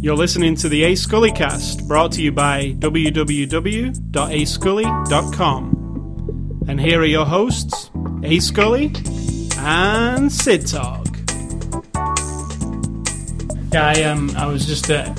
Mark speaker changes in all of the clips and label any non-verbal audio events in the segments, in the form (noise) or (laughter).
Speaker 1: You're listening to the A Scully cast, brought to you by www.ascully.com. And here are your hosts, A Scully and Sid Talk. Yeah, I um, I was just uh,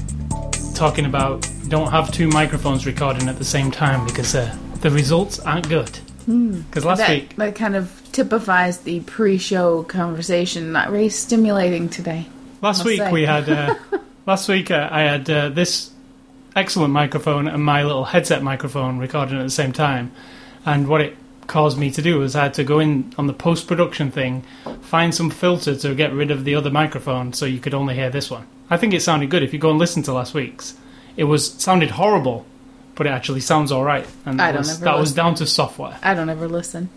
Speaker 1: talking about don't have two microphones recording at the same time because uh, the results aren't good. Because last
Speaker 2: that,
Speaker 1: week,
Speaker 2: that kind of typifies the pre-show conversation. Not very stimulating today.
Speaker 1: last week
Speaker 2: say.
Speaker 1: we had uh, (laughs) last week uh, I had uh, this excellent microphone and my little headset microphone recording at the same time, and what it caused me to do was I had to go in on the post production thing, find some filter to get rid of the other microphone so you could only hear this one. I think it sounded good if you go and listen to last week's. It was sounded horrible, but it actually sounds all right, and
Speaker 2: I
Speaker 1: that,
Speaker 2: don't
Speaker 1: was, that was down to software.
Speaker 2: I don't ever listen.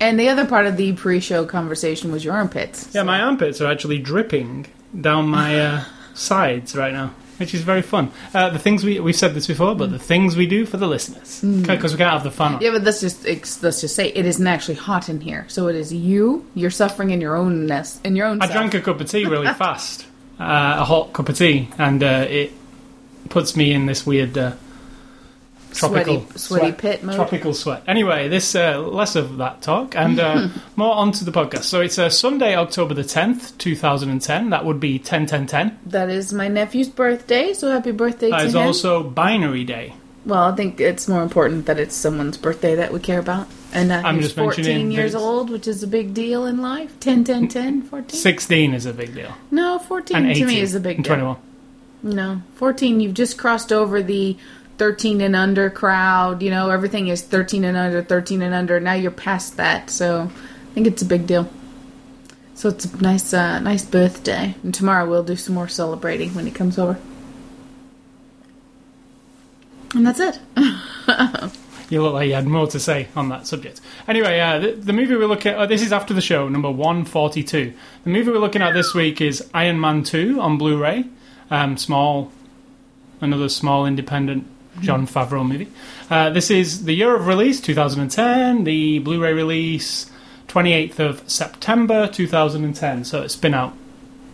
Speaker 2: And the other part of the pre-show conversation was your armpits.
Speaker 1: Yeah, my armpits are actually dripping down my uh, sides right now, which is very fun. Uh, the things we we've said this before, but the things we do for the listeners because we can't have the fun. on.
Speaker 2: Yeah, but let's just ex- let's just say it isn't actually hot in here. So it is you. You're suffering in your own nest, in your own.
Speaker 1: I
Speaker 2: self.
Speaker 1: drank a cup of tea really (laughs) fast, uh, a hot cup of tea, and uh, it puts me in this weird uh, tropical
Speaker 2: sweaty, sweaty
Speaker 1: sweat.
Speaker 2: pit mode.
Speaker 1: Tropical sweat. Anyway, this uh, less of that talk and uh, (laughs) more onto the podcast. So it's uh, Sunday, October the tenth, two thousand and ten. That would be ten ten ten.
Speaker 2: That is my nephew's birthday. So happy birthday
Speaker 1: That
Speaker 2: to
Speaker 1: is
Speaker 2: him.
Speaker 1: also binary day.
Speaker 2: Well, I think it's more important that it's someone's birthday that we care about. And uh,
Speaker 1: I'm
Speaker 2: he's
Speaker 1: just
Speaker 2: 14 years old, which is a big deal in life. 10, 10, 10, 14?
Speaker 1: Sixteen is a big deal.
Speaker 2: No, 14
Speaker 1: And
Speaker 2: to me is a big deal.
Speaker 1: twenty-one.
Speaker 2: No, 14, you've just crossed over the 13 and under crowd. You know, everything is 13 and under, 13 and under. Now you're past that, so I think it's a big deal. So it's a nice, uh, nice birthday. And tomorrow we'll do some more celebrating when he comes over. And that's it. (laughs)
Speaker 1: You look like you had more to say on that subject. Anyway, uh, the, the movie we're looking at, oh, this is after the show, number 142. The movie we're looking at this week is Iron Man 2 on Blu ray. Um, small, another small independent Jon Favreau movie. Uh, this is the year of release, 2010, the Blu ray release, 28th of September 2010. So it's been out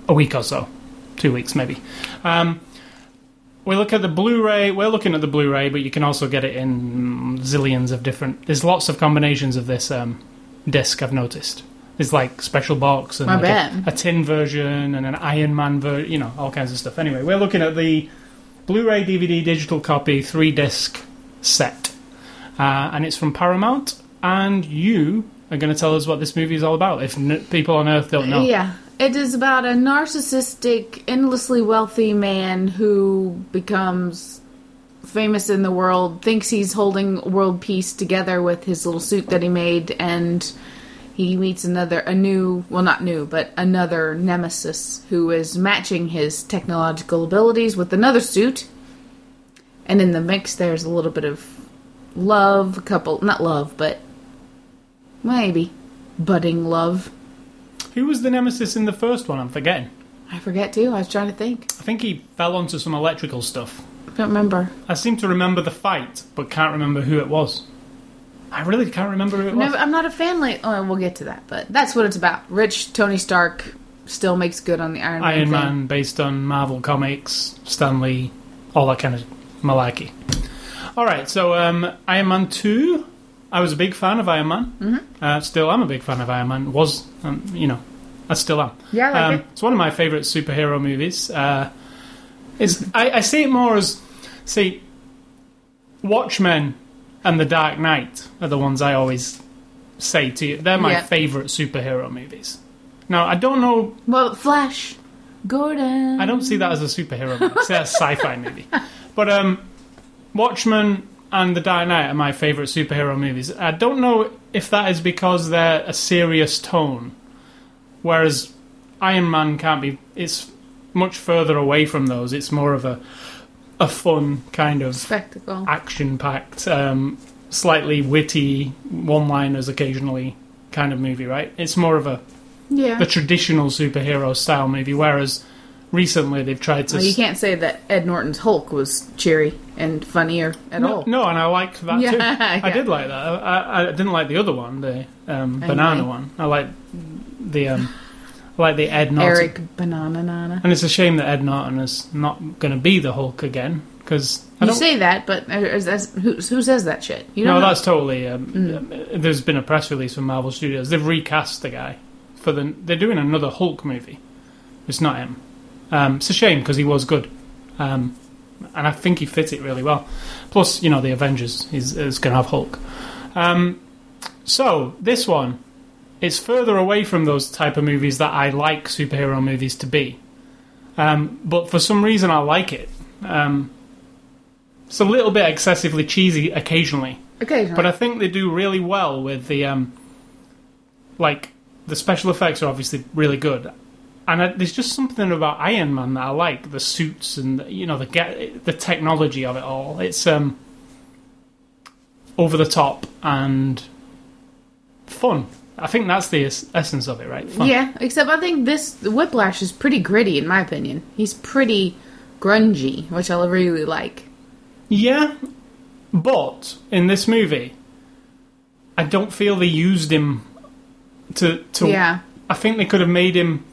Speaker 1: a week or so, two weeks maybe. Um, we look at the Blu-ray. We're looking at the Blu-ray, but you can also get it in zillions of different. There's lots of combinations of this um, disc. I've noticed. There's like special box and like. A, a tin version and an Iron Man version. You know, all kinds of stuff. Anyway, we're looking at the Blu-ray, DVD, digital copy, three disc set, uh, and it's from Paramount. And you are going to tell us what this movie is all about. If n- people on Earth don't know,
Speaker 2: Yeah. It is about a narcissistic, endlessly wealthy man who becomes famous in the world, thinks he's holding world peace together with his little suit that he made, and he meets another, a new, well, not new, but another nemesis who is matching his technological abilities with another suit. And in the mix, there's a little bit of love, a couple, not love, but maybe budding love.
Speaker 1: who was the nemesis in the first one? I'm forgetting.
Speaker 2: I forget too. I was trying to think.
Speaker 1: I think he fell onto some electrical stuff.
Speaker 2: I don't remember.
Speaker 1: I seem to remember the fight, but can't remember who it was. I really can't remember who it was.
Speaker 2: I'm not a fan. Like, oh, we'll get to that, but that's what it's about. Rich Tony Stark still makes good on the Iron Man.
Speaker 1: Iron
Speaker 2: thing.
Speaker 1: Man, based on Marvel Comics, Stan Lee, all that kind of malarkey. All right, so um, Iron Man 2. I was a big fan of Iron Man. Mm-hmm. Uh, still am a big fan of Iron Man. Was, um, you know, I still am.
Speaker 2: Yeah, like
Speaker 1: um,
Speaker 2: it.
Speaker 1: It's one of my favourite superhero movies. Uh, it's, I, I see it more as, see, Watchmen and The Dark Knight are the ones I always say to you. They're my
Speaker 2: Yeah.
Speaker 1: favourite superhero movies. Now, I don't know
Speaker 2: Well, Flash, Gordon.
Speaker 1: I don't see that as a superhero movie. I see a sci-fi movie. (laughs) But um, Watchmen and The Dark Knight are my favourite superhero movies. I don't know if that is because they're a serious tone, whereas Iron Man can't be. It's much further away from those. It's more of a a fun kind of
Speaker 2: spectacle.
Speaker 1: action-packed, um, slightly witty one-liners occasionally kind of movie. Right? It's more of a
Speaker 2: Yeah.
Speaker 1: the traditional superhero style movie, whereas recently they've tried to.
Speaker 2: well, you can't say that Ed Norton's Hulk was cheery and funnier at
Speaker 1: no,
Speaker 2: all.
Speaker 1: no, and I liked that
Speaker 2: Yeah,
Speaker 1: too. (laughs) I did like that. I, I, didn't like the other one, the um, banana one. I like the um, like the Ed Norton.
Speaker 2: Eric Banana Nana.
Speaker 1: And it's a shame that Ed Norton is not going to be the Hulk again because I
Speaker 2: You
Speaker 1: don't.
Speaker 2: say that, but uh, is who, who says that shit? You
Speaker 1: no,
Speaker 2: know.
Speaker 1: that's totally. Um, There's been a press release from Marvel Studios. They've recast the guy for the. They're doing another Hulk movie. It's not him. Um, it's a shame because he was good, um, and I think he fit it really well. Plus, you know, the Avengers is, is going to have Hulk. Um, so this one, it's further away from those type of movies that I like superhero movies to be. Um, but for some reason, I like it. Um, it's a little bit excessively cheesy occasionally.
Speaker 2: Occasionally.
Speaker 1: But I think they do really well with the um, like the special effects are obviously really good, and I, there's just something about Iron Man that I like the suits and you know the get the technology of it all. It's um over the top and fun. I think that's the es- essence of it, right? Fun.
Speaker 2: Yeah, except I think this Whiplash is pretty gritty in my opinion. He's pretty grungy, which I really like.
Speaker 1: Yeah, but in this movie, I don't feel they used him to to
Speaker 2: Yeah.
Speaker 1: I think they could have made him.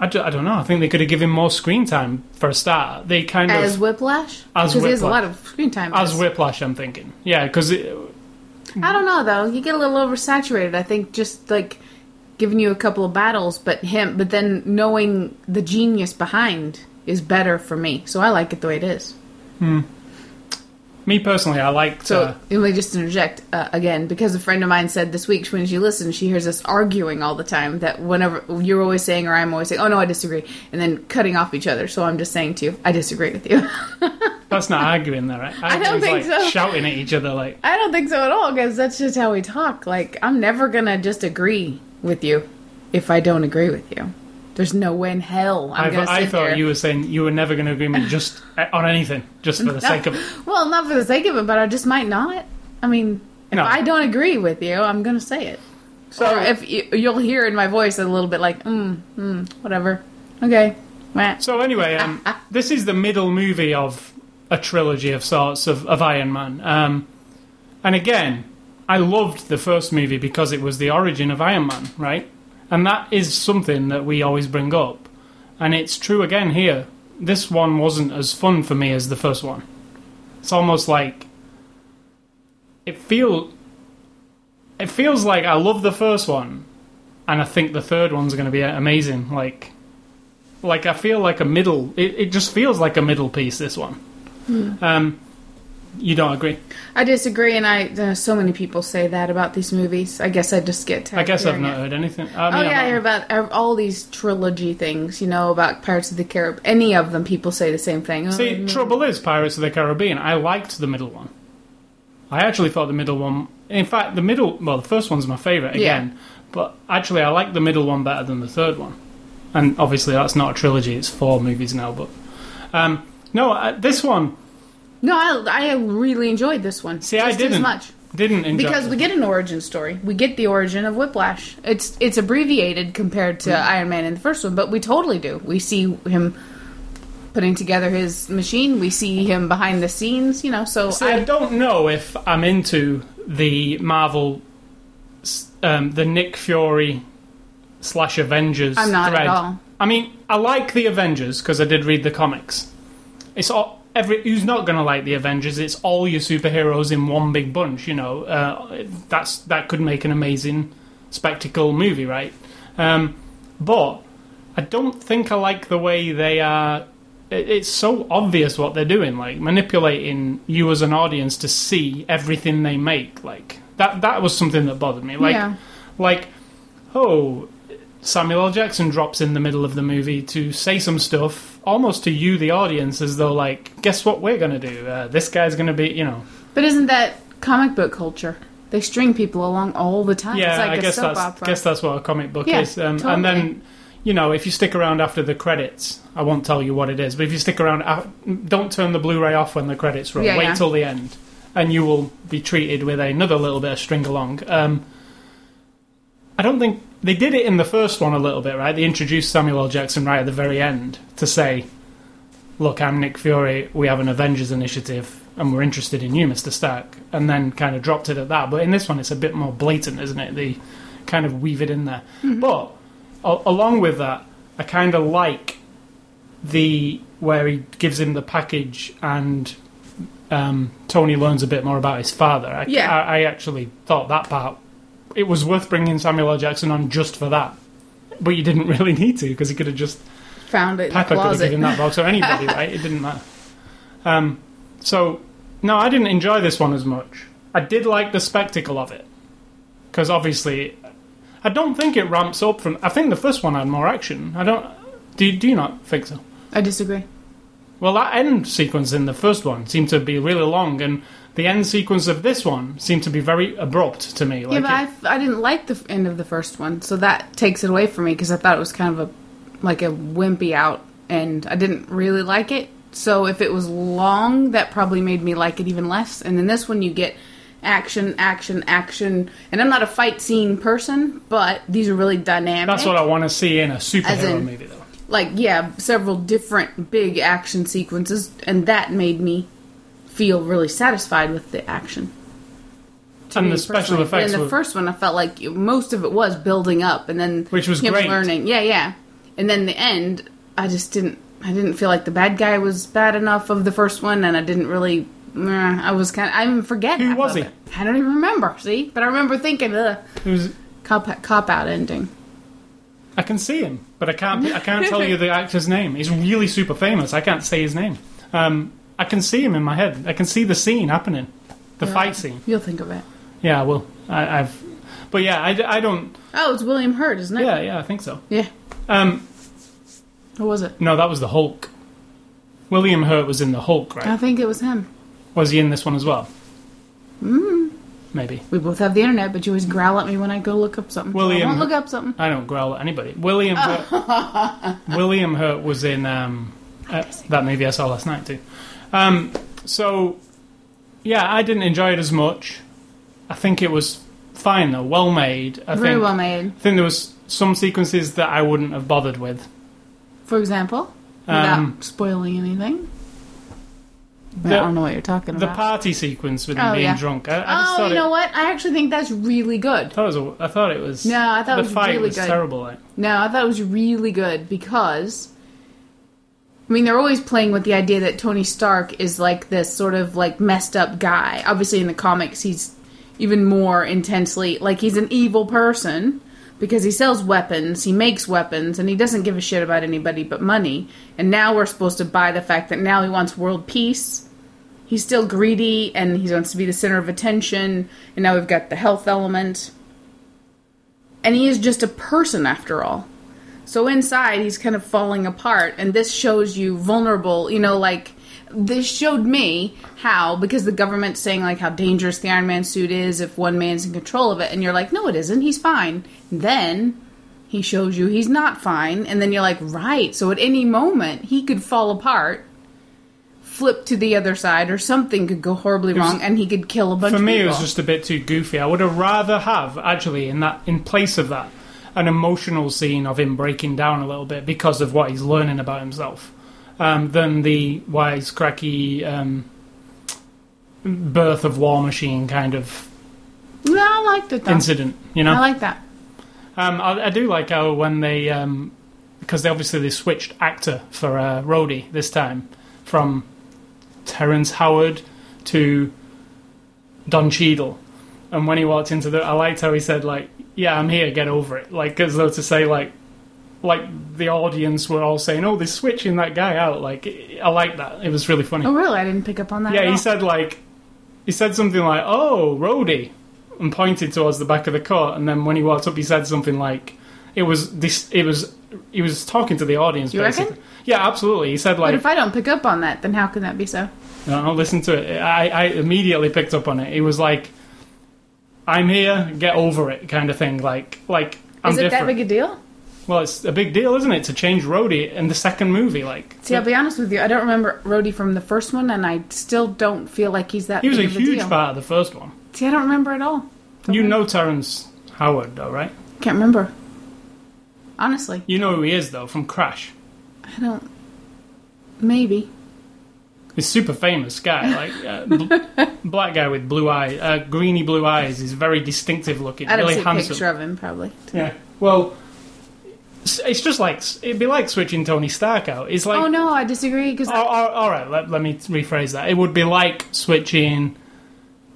Speaker 1: I, do, I don't know. I think they could have given him more screen time for a start. They kind
Speaker 2: As
Speaker 1: of as
Speaker 2: Whiplash?
Speaker 1: As
Speaker 2: Because he has a lot of screen time.
Speaker 1: as Whiplash. I'm thinking, yeah, because
Speaker 2: I don't know though. You get a little oversaturated. I think just like giving you a couple of battles, but him, but then knowing the genius behind is better for me. So I like it the way it is.
Speaker 1: me personally, I like.
Speaker 2: So
Speaker 1: uh,
Speaker 2: let me just interject uh, again because a friend of mine said this week when she listens, she hears us arguing all the time. That whenever you're always saying or I'm always saying, "Oh no, I disagree," and then cutting off each other. So I'm just saying to you, I disagree with you. (laughs)
Speaker 1: that's not arguing, there, right? (laughs)
Speaker 2: I don't think
Speaker 1: like
Speaker 2: so.
Speaker 1: Shouting at each other, like
Speaker 2: I don't think so at all because that's just how we talk. Like I'm never gonna just agree with you if I don't agree with you. There's no way in hell I'm
Speaker 1: I,
Speaker 2: gonna
Speaker 1: th- I thought
Speaker 2: there.
Speaker 1: you were saying you were never going to agree with me just uh, on anything, just for the (laughs) sake of it.
Speaker 2: Well, not for the sake of it, but I just might not. I mean, if
Speaker 1: No.
Speaker 2: I don't agree with you, I'm gonna say it.
Speaker 1: So
Speaker 2: or if you, you'll hear in my voice a little bit like, mm, mm, whatever. Okay. Meh.
Speaker 1: So anyway, um, (laughs) this is the middle movie of a trilogy of sorts of, of Iron Man. Um, and again, I loved the first movie because it was the origin of Iron Man, right? And that is something that we always bring up. And it's true again here. This one wasn't as fun for me as the first one. It's almost like it feel it feels like I love the first one and I think the third one's going to be amazing like like I feel like a middle. It, it just feels like a middle piece. This one. Um, you don't agree?
Speaker 2: I disagree, and I uh, so many people say that about these movies. I guess I just get. tired
Speaker 1: I guess I've not
Speaker 2: it.
Speaker 1: heard anything. I
Speaker 2: Oh yeah, I hear about uh, all these trilogy things. You know about Pirates of the Caribbean. Any of them, people say the same thing. Oh,
Speaker 1: See,
Speaker 2: mm.
Speaker 1: trouble is Pirates of the Caribbean. I liked the middle one. I actually thought the middle one. In fact, the middle. Well, the first one's my favorite again, but actually, I like the middle one better than the third one. And obviously, that's not a trilogy; it's four movies now. But um, no, uh, this one.
Speaker 2: No, I, I really enjoyed this one.
Speaker 1: See, I didn't
Speaker 2: as much
Speaker 1: didn't enjoy
Speaker 2: because
Speaker 1: it.
Speaker 2: we get an origin story. We get the origin of Whiplash. It's it's abbreviated compared to Iron Man in the first one, but we totally do. We see him putting together his machine. We see him behind the scenes. You know, so
Speaker 1: See, I
Speaker 2: I,
Speaker 1: don't know if I'm into the Marvel, um, the Nick Fury slash Avengers.
Speaker 2: I'm not
Speaker 1: thread.
Speaker 2: at all.
Speaker 1: I mean, I like the Avengers because I did read the comics. It's all every who's not going to like the Avengers. It's all your superheroes in one big bunch. You know, uh, that's that could make an amazing spectacle movie, right? Um, but I don't think I like the way they are. it- It's so obvious what they're doing, like manipulating you as an audience to see everything they make. Like that. That was something that bothered me. Like,
Speaker 2: Yeah.
Speaker 1: like, oh, Samuel L. Jackson drops in the middle of the movie to say some stuff, almost to you, the audience, as though like, guess what we're gonna do? Uh, this guy's gonna be, you know,
Speaker 2: But isn't that comic book culture? They string people along all the time.
Speaker 1: yeah.
Speaker 2: it's like
Speaker 1: I
Speaker 2: a
Speaker 1: guess
Speaker 2: soap
Speaker 1: that's
Speaker 2: opera.
Speaker 1: guess that's what a comic book
Speaker 2: Yeah,
Speaker 1: is. Um,
Speaker 2: totally.
Speaker 1: And then, you know, if you stick around after the credits, I won't tell you what it is. But if you stick around, don't turn the Blu-ray off when the credits roll.
Speaker 2: Yeah,
Speaker 1: Wait
Speaker 2: yeah.
Speaker 1: till the end, and you will be treated with another little bit of string along. Um, I don't think they did it in the first one a little bit, right? They introduced Samuel L. Jackson right at the very end to say, "Look, I'm Nick Fury. We have an Avengers initiative, and we're interested in you, Mister Stark." And then kind of dropped it at that. But in this one, it's a bit more blatant, isn't it? They kind of weave it in there. But a- along with that, I kind of like the where he gives him the package and um, Tony learns a bit more about his father. I,
Speaker 2: Yeah.
Speaker 1: I, I actually thought that part it was worth bringing Samuel L. Jackson on just for that, but you didn't (laughs) really need to because he could have just
Speaker 2: Found it
Speaker 1: Pepper could have given that box or anybody, (laughs) right? It didn't matter. Um, so no, I didn't enjoy this one as much. I did like the spectacle of it because obviously, I don't think it ramps up from. I think the first one had more action. I don't. Do do you not think so?
Speaker 2: I disagree.
Speaker 1: Well, that end sequence in the first one seemed to be really long, and the end sequence of this one seemed to be very abrupt to me.
Speaker 2: yeah,
Speaker 1: Like
Speaker 2: but I, f- I didn't like the f- end of the first one, so that takes it away from me because I thought it was kind of a like a wimpy out, and I didn't really like it. So if it was long, that probably made me like it even less. And in this one, you get action, action, action, and I'm not a fight scene person, but these are really dynamic.
Speaker 1: that's what I want to see in a superhero
Speaker 2: in-
Speaker 1: movie, though.
Speaker 2: like yeah, several different big action sequences, and that made me feel really satisfied with the action.
Speaker 1: And the special effects
Speaker 2: In the
Speaker 1: were-
Speaker 2: first one, I felt like most of it was building up, and then
Speaker 1: Which was
Speaker 2: him
Speaker 1: great.
Speaker 2: learning. Yeah, yeah. And then the end, I just didn't. I didn't feel like the bad guy was bad enough of the first one, and I didn't really. I was kind. Of, I even forget.
Speaker 1: Who
Speaker 2: half
Speaker 1: was
Speaker 2: of
Speaker 1: he?
Speaker 2: it. I don't even remember. See, but I remember thinking, "Ugh,
Speaker 1: It was
Speaker 2: cop cop out ending."
Speaker 1: I can see him, but I can't. I can't tell you (laughs) the actor's name. He's really super famous. I can't say his name. Um, I can see him in my head. I can see the scene happening, the
Speaker 2: Yeah.
Speaker 1: fight scene.
Speaker 2: You'll think of it.
Speaker 1: Yeah, well, I, I've, but yeah, I, I don't.
Speaker 2: Oh, it's William Hurt, isn't it?
Speaker 1: Yeah, yeah, I think so.
Speaker 2: Yeah.
Speaker 1: Um,
Speaker 2: Who was it?
Speaker 1: no, that was the Hulk. William Hurt was in the Hulk, right?
Speaker 2: I think it was him.
Speaker 1: Was he in this one as well? Mm. Maybe.
Speaker 2: We both have the internet, but you always growl at me when I go look up something. So
Speaker 1: William-
Speaker 2: I won't look up something.
Speaker 1: I don't growl at anybody. William (laughs) Hurt, William Hurt was in um, uh, that movie I saw last night too. Um, so yeah, I didn't enjoy it as much. I think it was fine though, well made. I
Speaker 2: Very
Speaker 1: think,
Speaker 2: well made.
Speaker 1: I think there was some sequences that I wouldn't have bothered with.
Speaker 2: For example, without
Speaker 1: Um,
Speaker 2: spoiling anything. I
Speaker 1: The,
Speaker 2: don't know what you're talking about.
Speaker 1: the
Speaker 2: about.
Speaker 1: party sequence with him
Speaker 2: Oh,
Speaker 1: being
Speaker 2: yeah.
Speaker 1: drunk. I, I just
Speaker 2: oh,
Speaker 1: thought
Speaker 2: you
Speaker 1: it,
Speaker 2: know what? I actually think that's really good.
Speaker 1: I thought it was. a- I thought it was.
Speaker 2: No, I thought
Speaker 1: the
Speaker 2: it was
Speaker 1: fight
Speaker 2: really
Speaker 1: was
Speaker 2: good.
Speaker 1: terrible. Like,
Speaker 2: No, I thought it was really good because I mean they're always playing with the idea that Tony Stark is like this sort of like messed up guy. Obviously in the comics he's even more intensely like he's an evil person because he sells weapons, he makes weapons and he doesn't give a shit about anybody but money. And now we're supposed to buy the fact that now he wants world peace. He's still greedy and he wants to be the center of attention and now we've got the health element and he is just a person after all. So inside, he's kind of falling apart, and this shows you vulnerable. You know, like this showed me how because the government's saying like how dangerous the Iron Man suit is if one man's in control of it, and you're like, no, it isn't. He's fine. Then he shows you he's not fine, and then you're like, right. So at any moment, he could fall apart. Flip to the other side, or something could go horribly
Speaker 1: was-
Speaker 2: wrong, and he could kill a bunch
Speaker 1: For me,
Speaker 2: people.
Speaker 1: it was just a bit too goofy. I would have rather have actually in that in place of that an emotional scene of him breaking down a little bit because of what he's learning about himself, um, than the wisecracky um, birth of War Machine kind of
Speaker 2: no, I liked it though.
Speaker 1: incident. You know,
Speaker 2: I like that.
Speaker 1: um, I, I do like how when they um, because they obviously they switched actor for uh, Rhodey this time from Terrence Howard to Don Cheadle, and when he walked into the, I liked how he said like, "Yeah, I'm here, get over it," like as though to say like, like the audience were all saying, "Oh, they're switching that guy out." Like, I like that. It was really funny.
Speaker 2: Oh, really? I didn't pick up on that. at
Speaker 1: Yeah, he said like he said something like, "Oh, Rhodey," and pointed towards the back of the court. And then when he walked up, he said something like, "It was this. It was." He was talking to the audience.
Speaker 2: You
Speaker 1: basically.
Speaker 2: reckon?
Speaker 1: Yeah, absolutely. He said like, But
Speaker 2: if I don't pick up on that, then how can that be so?
Speaker 1: "No, no, listen to it." I, I immediately picked up on it. He was like, "I'm here. Get over it," kind of thing. Like, like I'm
Speaker 2: Is it
Speaker 1: different.
Speaker 2: that big a deal?
Speaker 1: well, it's a big deal, isn't it, to change Rhodey in the second movie? Like,
Speaker 2: See, I'll be honest with you. I don't remember Rhodey from the first one, and I still don't feel like he's that.
Speaker 1: he was a huge
Speaker 2: deal.
Speaker 1: part of the first one.
Speaker 2: See, I don't remember at all.
Speaker 1: You
Speaker 2: Okay.
Speaker 1: know Terrence Howard, though, right?
Speaker 2: Can't remember. Honestly,
Speaker 1: You know who he is, though, from Crash.
Speaker 2: I don't. Maybe.
Speaker 1: A super famous guy, like uh, bl- (laughs) black guy with blue eyes, uh, greeny blue eyes. He's very distinctive looking,
Speaker 2: I don't
Speaker 1: really
Speaker 2: see a
Speaker 1: handsome.
Speaker 2: picture of him, probably.
Speaker 1: Yeah. Well, S- It's just like it'd be like switching Tony Stark out. It's like
Speaker 2: oh no, I disagree because
Speaker 1: Oh, oh, all right, let, let me rephrase that. It would be like switching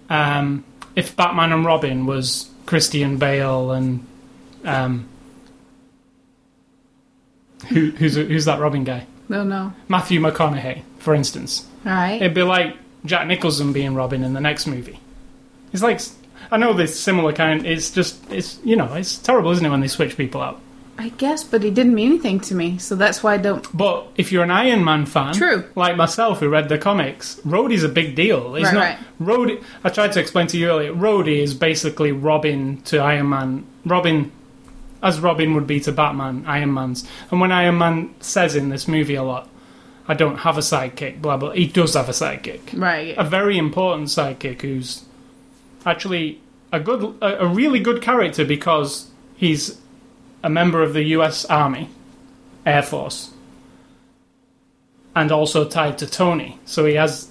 Speaker 1: um, if Batman and Robin was Christian Bale and um, who, who's who's that Robin guy?
Speaker 2: no, no.
Speaker 1: Matthew McConaughey, for instance.
Speaker 2: All right.
Speaker 1: It'd be like Jack Nicholson being Robin in the next movie. It's like I know this similar kind. It's just it's you know it's terrible, isn't it, when they switch people out?
Speaker 2: I guess, but he didn't mean anything to me, so that's why I don't.
Speaker 1: But if you're an Iron Man fan,
Speaker 2: True.
Speaker 1: like myself who read the comics, Rhodey's a big deal. He's
Speaker 2: Right,
Speaker 1: not
Speaker 2: right.
Speaker 1: Rhodey. I tried to explain to you earlier. Rhodey is basically Robin to Iron Man. Robin, as Robin would be to Batman, Iron Man's. And when Iron Man says in this movie a lot, "I don't have a sidekick," blah blah. He does have a sidekick,
Speaker 2: Right.
Speaker 1: a very important sidekick who's actually a good, a, a really good character because he's a member of the U.S. Army, Air Force, and also tied to Tony. So he has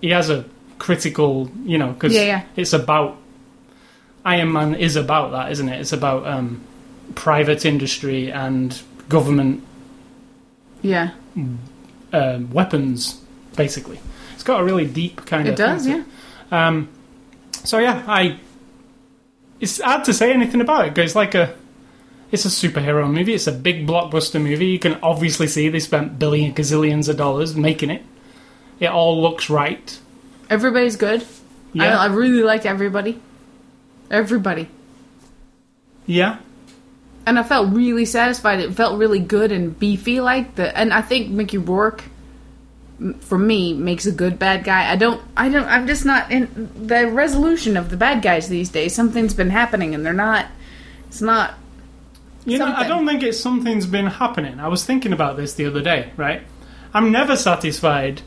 Speaker 1: he has a critical, you know, because
Speaker 2: Yeah, yeah.
Speaker 1: it's about Iron Man is about that, isn't it? It's about um, private industry and government
Speaker 2: Yeah.
Speaker 1: Um, weapons, basically. It's got a really deep kind
Speaker 2: It
Speaker 1: of.
Speaker 2: does. Yeah.
Speaker 1: Um, so yeah, I. It's hard to say anything about it because it's like a. It's a superhero movie. It's a big blockbuster movie. You can obviously see they spent billion gazillions of dollars making it. It all looks right.
Speaker 2: Everybody's good.
Speaker 1: Yeah,
Speaker 2: I, I really like everybody. Everybody.
Speaker 1: yeah.
Speaker 2: And I felt really satisfied. It felt really good and beefy, like the. And I think Mickey Rourke, for me, makes a good bad guy. I don't. I don't. I'm just not in the resolution of the bad guys these days. Something's been happening, and they're not. It's not.
Speaker 1: You know, I don't think it's something's been happening. I was thinking about this the other day, right? I'm never satisfied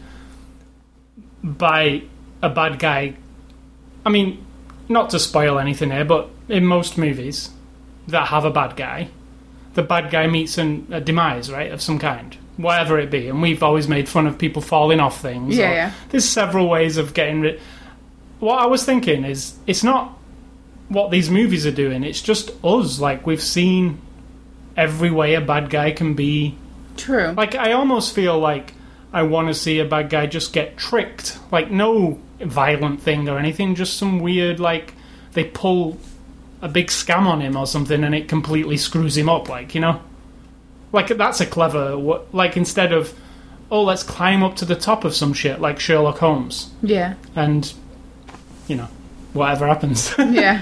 Speaker 1: by a bad guy. I mean, not to spoil anything here, but in most movies that have a bad guy, the bad guy meets an, a demise, right, of some kind, whatever it be. And we've always made fun of people falling off things.
Speaker 2: Yeah, yeah.
Speaker 1: There's several ways of getting rid. What I was thinking is, it's not what these movies are doing. It's just us. Like we've seen every way a bad guy can be.
Speaker 2: True.
Speaker 1: Like I almost feel like I want to see a bad guy just get tricked. Like no violent thing or anything, just some weird like they pull a big scam on him or something and it completely screws him up. Like you know, like that's a clever. wa- Like instead of oh let's climb up to the top of some shit like Sherlock Holmes
Speaker 2: yeah.
Speaker 1: and you know whatever happens. (laughs)
Speaker 2: Yeah.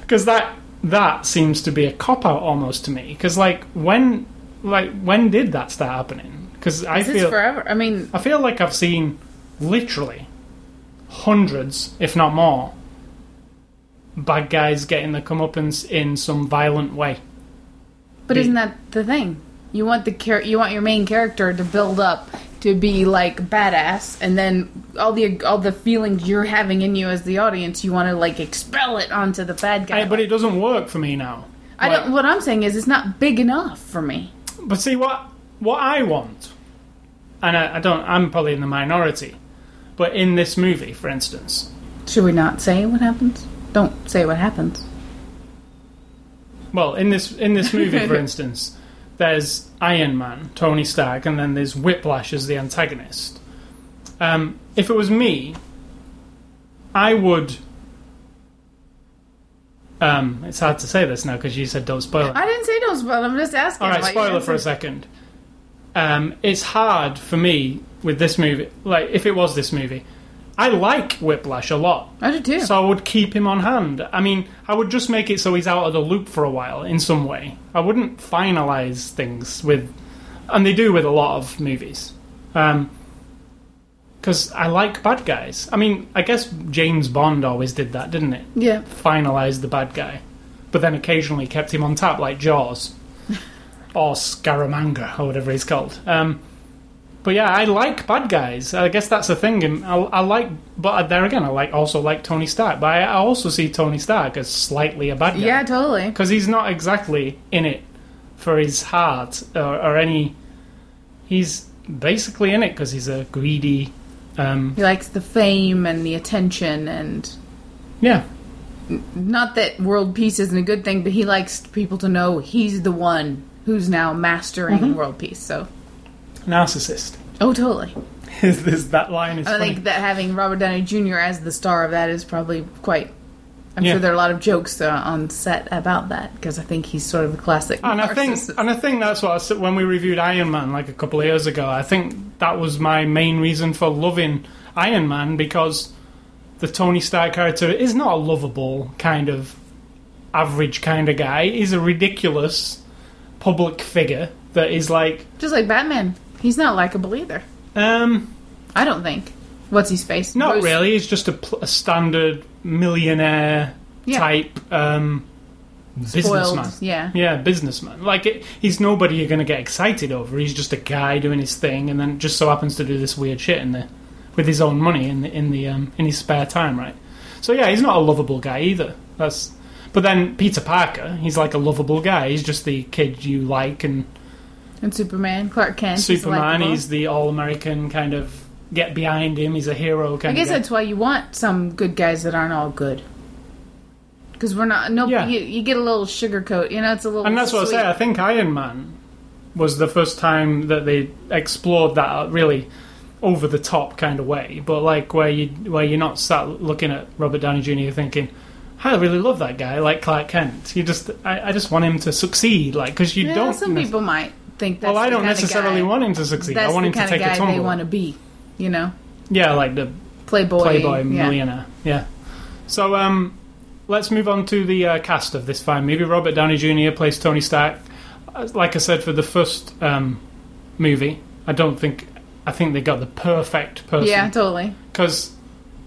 Speaker 1: because that that seems to be a cop out almost to me. Because like when like when did that start happening? Because I feel
Speaker 2: forever? I mean,
Speaker 1: I feel like I've seen literally hundreds, if not more, bad guys getting the comeuppance in some violent way.
Speaker 2: but
Speaker 1: The-
Speaker 2: isn't that the thing? You want the char- You want your main character to build up to be like badass, and then all the all the feelings you're having in you as the audience, you want to like expel it onto the bad guy.
Speaker 1: I- but it doesn't work for me now.
Speaker 2: I
Speaker 1: Like-
Speaker 2: don't. What I'm saying is, it's not big enough for me.
Speaker 1: But see what what I want, and I, I don't. I'm probably in the minority, but in this movie, for instance,
Speaker 2: Should we not say what happens? Don't say what happens.
Speaker 1: Well, in this in this movie, (laughs) for instance, there's Iron Man, Tony Stark, and then there's Whiplash as the antagonist. Um, if it was me, I would. Um, it's hard to say this now because you said don't spoil it.
Speaker 2: I didn't say no spoil. I'm just asking.
Speaker 1: All right, spoiler for a second. Um, it's hard for me with this movie. Like, if it was this movie, I like Whiplash a lot.
Speaker 2: I do too.
Speaker 1: So I would keep him on hand. I mean, I would just make it so he's out of the loop for a while in some way. I wouldn't finalize things with, and they do with a lot of movies, because I like bad guys. I mean, I guess James Bond always did that, didn't it?
Speaker 2: yeah.
Speaker 1: Finalize the bad guy, but then occasionally kept him on tap like Jaws (laughs) or Scaramanga or whatever he's called. Um, but yeah, I like bad guys. I guess that's the thing. And I, I like, but there again, I like also like Tony Stark. But I, also see Tony Stark as slightly a bad guy
Speaker 2: Yeah, totally.
Speaker 1: because he's not exactly in it for his heart or, or any. He's basically in it because he's a greedy. Um,
Speaker 2: He likes the fame and the attention, and
Speaker 1: yeah,
Speaker 2: not that world peace isn't a good thing, but he likes people to know he's the one who's now mastering
Speaker 1: Mm-hmm.
Speaker 2: world peace. So,
Speaker 1: Narcissist.
Speaker 2: oh, totally. (laughs)
Speaker 1: Is this that line is
Speaker 2: I
Speaker 1: funny.
Speaker 2: think that having Robert Downey Jr. as the star of that is probably quite. I'm
Speaker 1: Yeah.
Speaker 2: sure there are a lot of jokes uh, on set about that because I think he's sort of a classic.
Speaker 1: And I think, and I think that's what I said when we reviewed Iron Man like a couple of years ago. I think that was my main reason for loving Iron Man because the Tony Stark character is not a lovable kind of average kind of guy. He's a ridiculous public figure that is like,
Speaker 2: just like Batman, he's not likable either.
Speaker 1: um,
Speaker 2: I don't think. What's his face?
Speaker 1: not
Speaker 2: Bruce-
Speaker 1: really. He's just a, pl- a standard millionaire
Speaker 2: Yeah.
Speaker 1: type um, businessman.
Speaker 2: Yeah.
Speaker 1: Yeah, businessman. Like it, he's nobody you're going to get excited over. He's just a guy doing his thing, and then just so happens to do this weird shit in the with his own money in the in the um, in his spare time, right? So yeah, he's not a lovable guy either. That's but then Peter Parker, he's like a lovable guy. He's just the kid you like, and
Speaker 2: And Superman, Clark Kent.
Speaker 1: Superman, he's the all American kind of get behind him. He's a hero
Speaker 2: I
Speaker 1: kind
Speaker 2: guess
Speaker 1: of. guy.
Speaker 2: that's why you want some good guys that aren't all good. Because we're not. No,
Speaker 1: Yeah.
Speaker 2: you, you get a little sugarcoat. You know, it's a little.
Speaker 1: And that's what I say. I think Iron Man was the first time that they explored that really over the top kind of way. But like where you where you're not sat looking at Robert Downey Jr. thinking, I really love that guy, like Clark Kent. You just I, I just want him to succeed, like because you
Speaker 2: Yeah,
Speaker 1: don't.
Speaker 2: some people might think that's
Speaker 1: well, I don't necessarily
Speaker 2: guy-
Speaker 1: want him to succeed.
Speaker 2: That's
Speaker 1: I want him to take a tumble.
Speaker 2: they want to be. You know,
Speaker 1: Yeah, like the
Speaker 2: playboy,
Speaker 1: Playboy
Speaker 2: yeah.
Speaker 1: millionaire. Yeah. So um, let's move on to the uh, cast of this fine movie. Robert Downey Jr. plays Tony Stark. Uh, Like I said, for the first um, movie, I don't think I think they got the perfect person.
Speaker 2: Yeah, totally.
Speaker 1: Because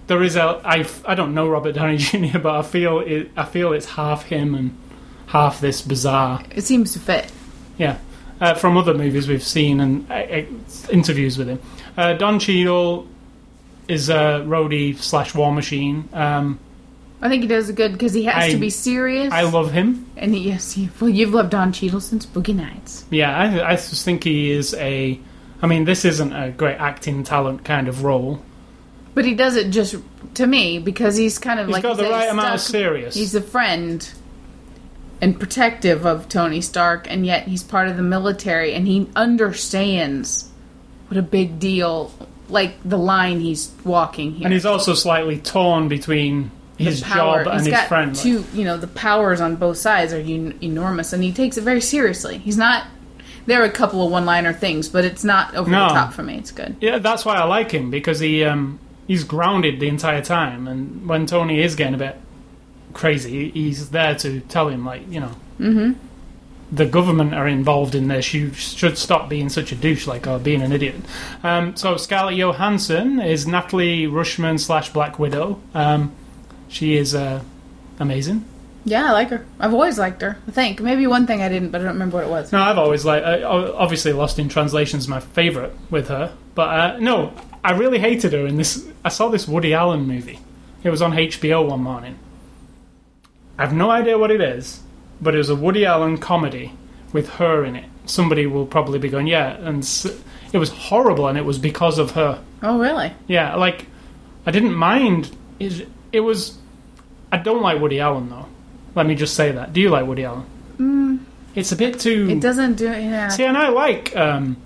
Speaker 1: there is a I, I don't know Robert Downey (laughs) Jr. but I feel it I feel it's half him and half this bizarre
Speaker 2: It seems to fit.
Speaker 1: yeah. Uh, from other movies we've seen and uh, uh, interviews with him. Uh, Don Cheadle is a Rhodey slash War Machine. Um,
Speaker 2: I think he does it good because he has
Speaker 1: I-
Speaker 2: to be serious.
Speaker 1: I love him.
Speaker 2: and he, yes, he, well, you've loved Don Cheadle since Boogie Nights.
Speaker 1: Yeah, I, I just think he is a. I mean, this isn't a great acting talent kind of role.
Speaker 2: But he does it just to me because he's kind of
Speaker 1: He's
Speaker 2: like
Speaker 1: got the right amount of serious.
Speaker 2: He's a friend and protective of Tony Stark, and yet he's part of the military, and he understands what a big deal, like the line he's walking here.
Speaker 1: and he's also slightly torn between his
Speaker 2: power.
Speaker 1: job and
Speaker 2: he's
Speaker 1: his
Speaker 2: got
Speaker 1: friend.
Speaker 2: two, you know, the powers on both sides are un- enormous, and he takes it very seriously. He's not. There are a couple of one-liner things, but it's not over
Speaker 1: No.
Speaker 2: the top for me. It's good.
Speaker 1: Yeah, that's why I like him because he um, he's grounded the entire time, and when Tony is getting a bit crazy, he's there to tell him like you know.
Speaker 2: Mm-hmm.
Speaker 1: The government are involved in this. You should stop being such a douche, like or being an idiot. Um, so Scarlett Johansson is Natalie Rushman slash Black Widow. Um, she is uh, amazing.
Speaker 2: Yeah, I like her. I've always liked her. I think maybe one thing I didn't, but I don't remember what it was.
Speaker 1: No, I've always like I, obviously Lost in Translation is my favorite with her, but uh, no, I really hated her in this. I saw this Woody Allen movie. It was on HBO one morning. I have no idea what it is, but it was a Woody Allen comedy with her in it. Somebody will probably be going, yeah, and it was horrible, and it was because of her.
Speaker 2: Oh, really?
Speaker 1: Yeah, like I didn't mind. It, it was. I don't like Woody Allen though. Let me just say that. Do you like Woody Allen?
Speaker 2: Mm,
Speaker 1: It's a bit too.
Speaker 2: it doesn't do it. Yeah.
Speaker 1: See, and I like um,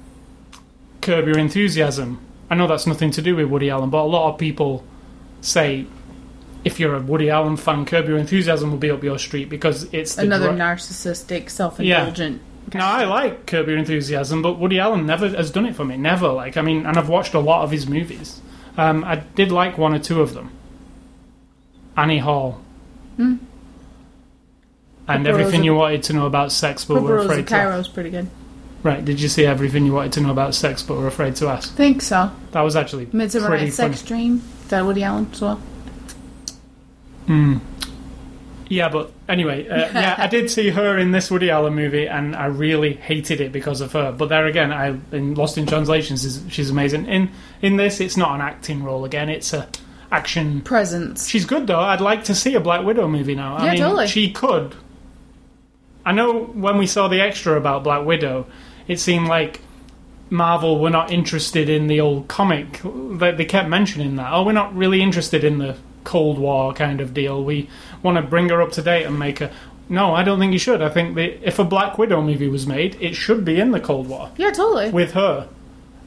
Speaker 1: Curb Your Enthusiasm. I know that's nothing to do with Woody Allen, but a lot of people say if you're a Woody Allen fan, Curb Your Enthusiasm will be up your street because it's the
Speaker 2: Another
Speaker 1: dra-
Speaker 2: narcissistic, self-indulgent. Yeah.
Speaker 1: No, I like Curb Your Enthusiasm, but Woody Allen never has done it for me. Never. Like, I mean, and I've watched a lot of his movies. Um, I did like one or two of them. Annie Hall.
Speaker 2: Hmm.
Speaker 1: And everything you wanted to know about sex, but were afraid to.
Speaker 2: Cairo's pretty good.
Speaker 1: Right? Did you see everything you wanted to know about sex, but were afraid to ask?
Speaker 2: Think so.
Speaker 1: That was actually
Speaker 2: Midsummer
Speaker 1: pretty
Speaker 2: Night's. Sex Dream. Is that Woody Allen as well?
Speaker 1: Hmm. Yeah, but anyway, uh, yeah, I did see her in this Woody Allen movie, and I really hated it because of her. But there again, I in Lost in Translations, is, she's amazing. In in this, it's not an acting role again; it's a action.
Speaker 2: Presence.
Speaker 1: She's good though. I'd like to see a Black Widow movie now. I
Speaker 2: Yeah,
Speaker 1: mean,
Speaker 2: totally.
Speaker 1: she could. I know when we saw the extra about Black Widow, it seemed like Marvel were not interested in the old comic. They, they kept mentioning that. Oh, we're not really interested in the Cold War kind of deal. We want to bring her up to date and make her. No, I don't think you should. I think that if a Black Widow movie was made, it should be in the Cold War
Speaker 2: Yeah, totally.
Speaker 1: with her,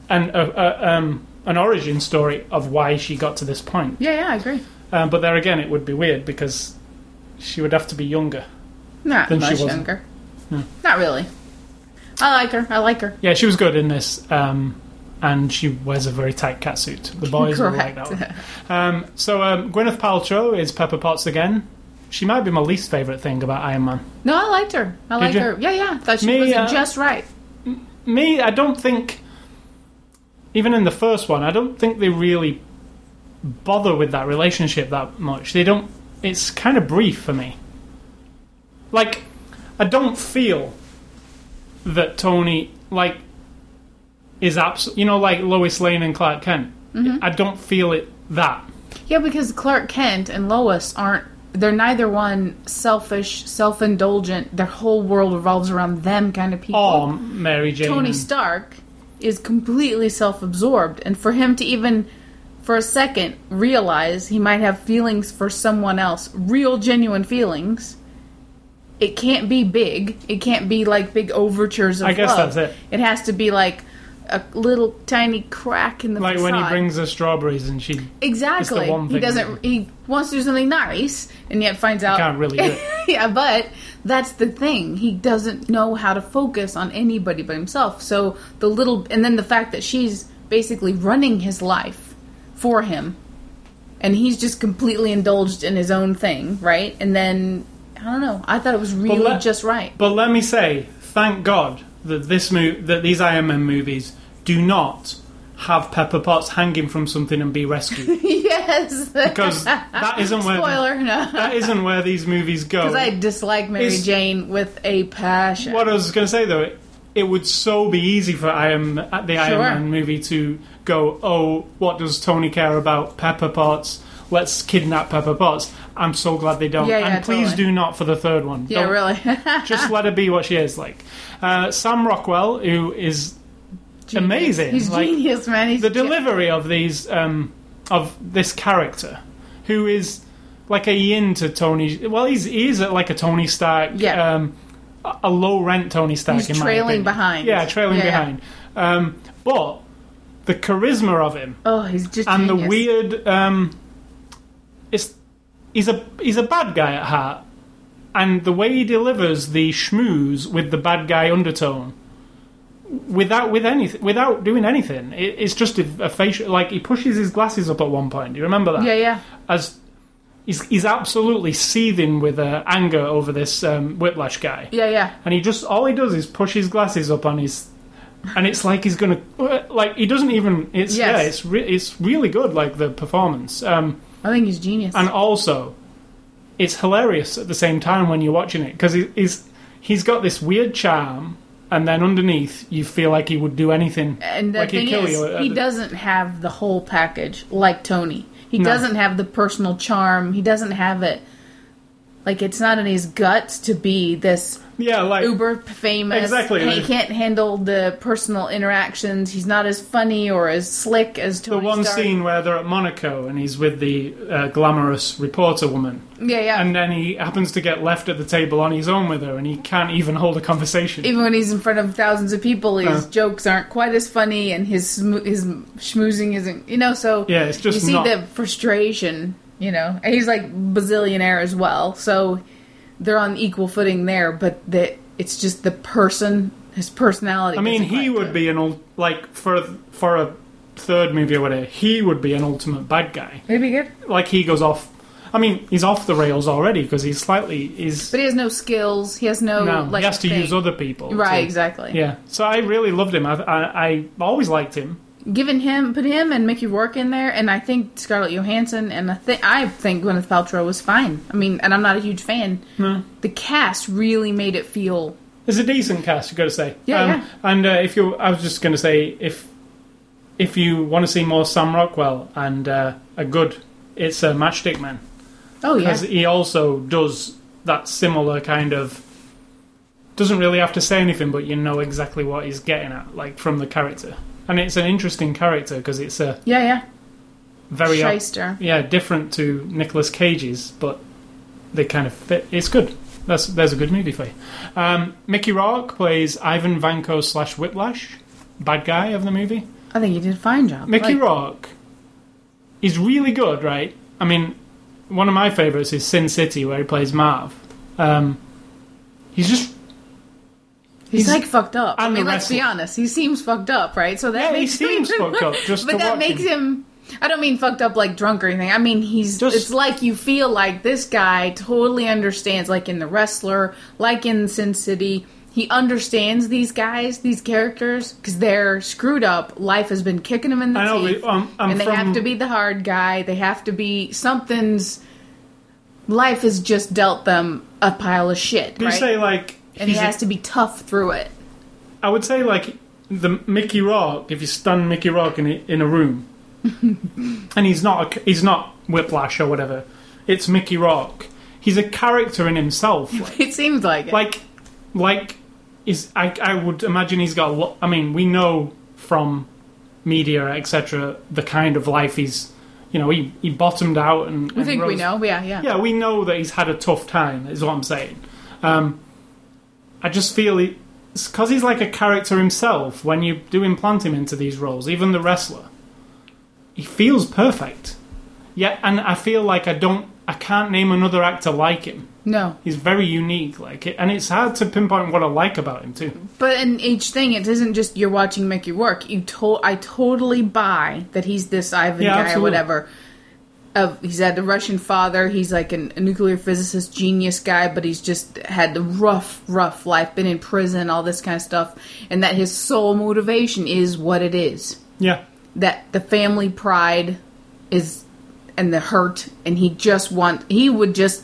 Speaker 1: and a, a, um, an origin story of why she got to this point.
Speaker 2: Yeah, yeah, I agree.
Speaker 1: Um, but there again, it would be weird because she would have to be younger.
Speaker 2: Not
Speaker 1: Then she
Speaker 2: much
Speaker 1: wasn't.
Speaker 2: younger. Not really. I like her. I like her.
Speaker 1: Yeah, she was good in this, um, and she wears a very tight catsuit. The boys will like that one. Um, so um, Gwyneth Paltrow is Pepper Potts again. She might be my least favorite thing about Iron Man.
Speaker 2: No, I liked her. I liked
Speaker 1: you?
Speaker 2: her. Yeah, yeah. Thought she
Speaker 1: Me,
Speaker 2: was
Speaker 1: uh,
Speaker 2: just right.
Speaker 1: Me, I don't think. Even in the first one, I don't think they really bother with that relationship that much. They don't. It's kind of brief for me. Like, I don't feel that Tony like is absolutely. You know, like Lois Lane and Clark Kent. Mm-hmm. I don't feel it that.
Speaker 2: Yeah, because Clark Kent and Lois aren't. They're neither one selfish, self-indulgent. Their whole world revolves around them kind of people.
Speaker 1: Oh, Mary Jane.
Speaker 2: Tony Stark is completely self-absorbed, and for him to even for a second realize he might have feelings for someone else, real genuine feelings, it can't be big. It can't be like big overtures of
Speaker 1: I guess
Speaker 2: love.
Speaker 1: that's it.
Speaker 2: It has to be like a little tiny crack in the
Speaker 1: like when he brings her strawberries and she
Speaker 2: Exactly.
Speaker 1: one
Speaker 2: He doesn't. He wants to do something nice, and yet finds out
Speaker 1: can't really do it. (laughs)
Speaker 2: yeah, but that's the thing. He doesn't know how to focus on anybody but himself. So the little, and then the fact that she's basically running his life for him, and he's just completely indulged in his own thing, right? And then I don't know. I thought it was really
Speaker 1: let-
Speaker 2: just right.
Speaker 1: But let me say, thank God that this mo- that these Iron Man movies do not have Pepper Potts hanging from something and be rescued (laughs)
Speaker 2: yes,
Speaker 1: because that isn't where
Speaker 2: spoiler. No,
Speaker 1: that isn't where these movies go.
Speaker 2: because I dislike Mary
Speaker 1: Is-
Speaker 2: Jane with a passion.
Speaker 1: what I was going to say though, it, it would so be easy for Iron uh, the Iron
Speaker 2: Sure.
Speaker 1: Man movie to go, oh, what does Tony care about Pepper Potts? Let's kidnap Pepper Potts. I'm so glad they don't.
Speaker 2: Yeah, yeah,
Speaker 1: and please
Speaker 2: totally.
Speaker 1: do not for the third one.
Speaker 2: yeah,
Speaker 1: Don't-
Speaker 2: really. (laughs)
Speaker 1: Just let her be what she is. Like uh, Sam Rockwell, who is amazing.
Speaker 2: He's
Speaker 1: like,
Speaker 2: genius, man. He's
Speaker 1: the
Speaker 2: ge-
Speaker 1: delivery of these um, of this character, who is like a yin to Tony. Well, he's he is like a Tony Stark.
Speaker 2: Yeah.
Speaker 1: Um, a- low rent Tony Stark.
Speaker 2: He's
Speaker 1: in
Speaker 2: trailing behind.
Speaker 1: Yeah, trailing
Speaker 2: Yeah, yeah.
Speaker 1: behind. Um, but the charisma of him
Speaker 2: Oh, he's just
Speaker 1: and
Speaker 2: genius.
Speaker 1: the weird um it's he's a he's a bad guy at heart and the way he delivers the schmooze with the bad guy undertone without with anything without doing anything it, it's just a, a facial like he pushes his glasses up at one point do you remember that
Speaker 2: Yeah, yeah.
Speaker 1: as he's, he's absolutely seething with uh, anger over this um, whiplash guy
Speaker 2: Yeah, yeah.
Speaker 1: and he just all he does is push his glasses up on his and it's like he's gonna like he doesn't even it's
Speaker 2: Yes.
Speaker 1: yeah it's re- it's really good like the performance um
Speaker 2: I think he's genius.
Speaker 1: and also it's hilarious at the same time when you're watching it because he, he's he's got this weird charm and then underneath you feel like he would do anything
Speaker 2: And the
Speaker 1: like
Speaker 2: thing
Speaker 1: kill
Speaker 2: is,
Speaker 1: you
Speaker 2: he doesn't have the whole package like Tony. He
Speaker 1: No.
Speaker 2: doesn't have the personal charm. He doesn't have it. Like it's not in his guts to be this
Speaker 1: yeah like
Speaker 2: uber famous.
Speaker 1: Exactly.
Speaker 2: He can't handle the personal interactions. He's not as funny or as slick as
Speaker 1: the one
Speaker 2: Stark.
Speaker 1: scene where they're at Monaco and he's with the uh, glamorous reporter woman
Speaker 2: Yeah, yeah.
Speaker 1: and then he happens to get left at the table on his own with her and he can't even hold a conversation
Speaker 2: Even when he's in front of thousands of people, his
Speaker 1: Uh.
Speaker 2: jokes aren't quite as funny, and his his schmoozing isn't. You know, so
Speaker 1: Yeah, it's just
Speaker 2: you see
Speaker 1: not-
Speaker 2: the frustration. You know, and he's like bazillionaire as well, so they're on equal footing there. But the it's just the person, his personality.
Speaker 1: I mean, he would be an ul- like for for a third movie or whatever. He would be an ultimate bad guy.
Speaker 2: maybe good,
Speaker 1: Like he goes off. I mean, he's off the rails already because he's slightly he's
Speaker 2: but he has no skills. He has no
Speaker 1: no.
Speaker 2: like.
Speaker 1: he has to
Speaker 2: thing.
Speaker 1: use other people.
Speaker 2: Right,
Speaker 1: to-
Speaker 2: exactly.
Speaker 1: Yeah. So I really loved him. I, I I always liked him.
Speaker 2: Given him, put him and Mickey Rourke in there, and I think Scarlett Johansson and I think I think Gwyneth Paltrow was fine. I mean, and I'm not a huge fan.
Speaker 1: No.
Speaker 2: The cast really made it feel
Speaker 1: It's a decent cast, you got to say.
Speaker 2: Yeah, yeah.
Speaker 1: And uh, if you, I was just going to say, if if you want to see more Sam Rockwell and uh, a good, it's a Matchstick Man.
Speaker 2: Oh yeah,
Speaker 1: because he also does that similar kind of doesn't really have to say anything but you know exactly what he's getting at like from the character and it's an interesting character because it's a
Speaker 2: yeah, yeah.
Speaker 1: very
Speaker 2: Shyster.
Speaker 1: yeah different to Nicolas Cage's but they kind of fit it's good that's there's a good movie for you. Um, Mickey Rourke plays Ivan Vanko slash Whiplash, bad guy of the movie.
Speaker 2: I think you did a fine job.
Speaker 1: Mickey
Speaker 2: Like,
Speaker 1: Rourke is really good, right? I mean, one of my favorites is Sin City, where he plays Marv. Um, he's just
Speaker 2: He's,
Speaker 1: he's-
Speaker 2: like fucked up. I mean, let's be honest. He seems fucked up, right? So that
Speaker 1: Yeah, he
Speaker 2: makes
Speaker 1: seems
Speaker 2: him,
Speaker 1: fucked up, (laughs) just
Speaker 2: but that makes
Speaker 1: him.
Speaker 2: him. I don't mean fucked up like drunk or anything. I mean he's.
Speaker 1: Just-
Speaker 2: it's like you feel like this guy totally understands, like in the wrestler, like in Sin City. He understands these guys, these characters, because they're screwed up. Life has been kicking them in the
Speaker 1: I know,
Speaker 2: teeth,
Speaker 1: but, um, I'm
Speaker 2: and they
Speaker 1: from-
Speaker 2: have to be the hard guy. They have to be something's. Life has just dealt them a pile of shit,
Speaker 1: you
Speaker 2: right?
Speaker 1: say like
Speaker 2: and he has to be tough through it.
Speaker 1: I would say like the Mickey Rourke. If you stun Mickey Rourke in a, in a room, (laughs) and he's not a, he's not Whiplash or whatever, it's Mickey Rourke. He's a character in himself. Like (laughs)
Speaker 2: It seems like it.
Speaker 1: like, like is I I would imagine he's got. a lot I mean, we know from media etc. the kind of life he's. You know, he, he bottomed out and.
Speaker 2: we
Speaker 1: and
Speaker 2: think we know. Yeah, yeah.
Speaker 1: yeah, we know that he's had a tough time. Is what I'm saying. Um, I just feel he, because he's like a character himself. When you do implant him into these roles, even the wrestler, he feels perfect. Yeah, and I feel like I don't, I can't name another actor like him.
Speaker 2: No,
Speaker 1: He's very unique, like it, and it's hard to pinpoint what I like about him too.
Speaker 2: but in each thing, it isn't just you're watching Mickey work. You to- I totally buy that he's this Ivan
Speaker 1: Yeah,
Speaker 2: guy or whatever. Of he's had the Russian father. He's like an, a nuclear physicist genius guy, but he's just had the rough, rough life. Been in prison, all this kind of stuff, and that his sole motivation is what it is.
Speaker 1: Yeah,
Speaker 2: that the family pride is and the hurt and he just want he would just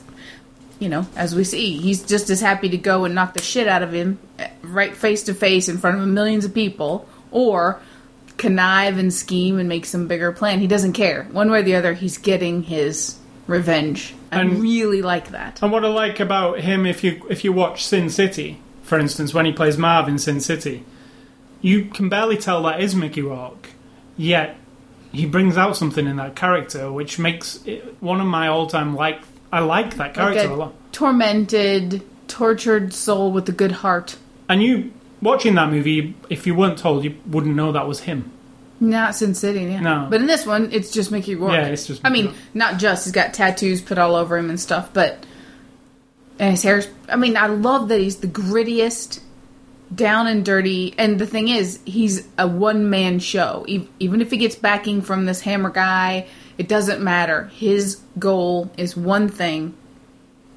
Speaker 2: you know as we see he's just as happy to go and knock the shit out of him eh, right face to face in front of millions of people or connive and scheme and make some bigger plan he doesn't care one way or the other he's getting his revenge i
Speaker 1: And-
Speaker 2: really like that
Speaker 1: and what I like about him, if you if you watch Sin City, for instance, when he plays Marv in Sin City, you can barely tell that is Mickey Rourke. Yet he brings out something in that character which makes it one of my all-time like. I like that character
Speaker 2: like
Speaker 1: a
Speaker 2: a
Speaker 1: lot.
Speaker 2: tormented tortured soul with a good heart
Speaker 1: And you watching that movie, if you weren't told, you wouldn't know that was him.
Speaker 2: Not Sin City, yeah.
Speaker 1: No.
Speaker 2: But in this one, it's just Mickey Rourke.
Speaker 1: Yeah, it's just
Speaker 2: I mean, not just. He's got tattoos put all over him and stuff, but. And his hair's. I mean, I love that he's the grittiest, down and dirty. And the thing is, he's a one man show. Even if he gets backing from this hammer guy, it doesn't matter. His goal is one thing.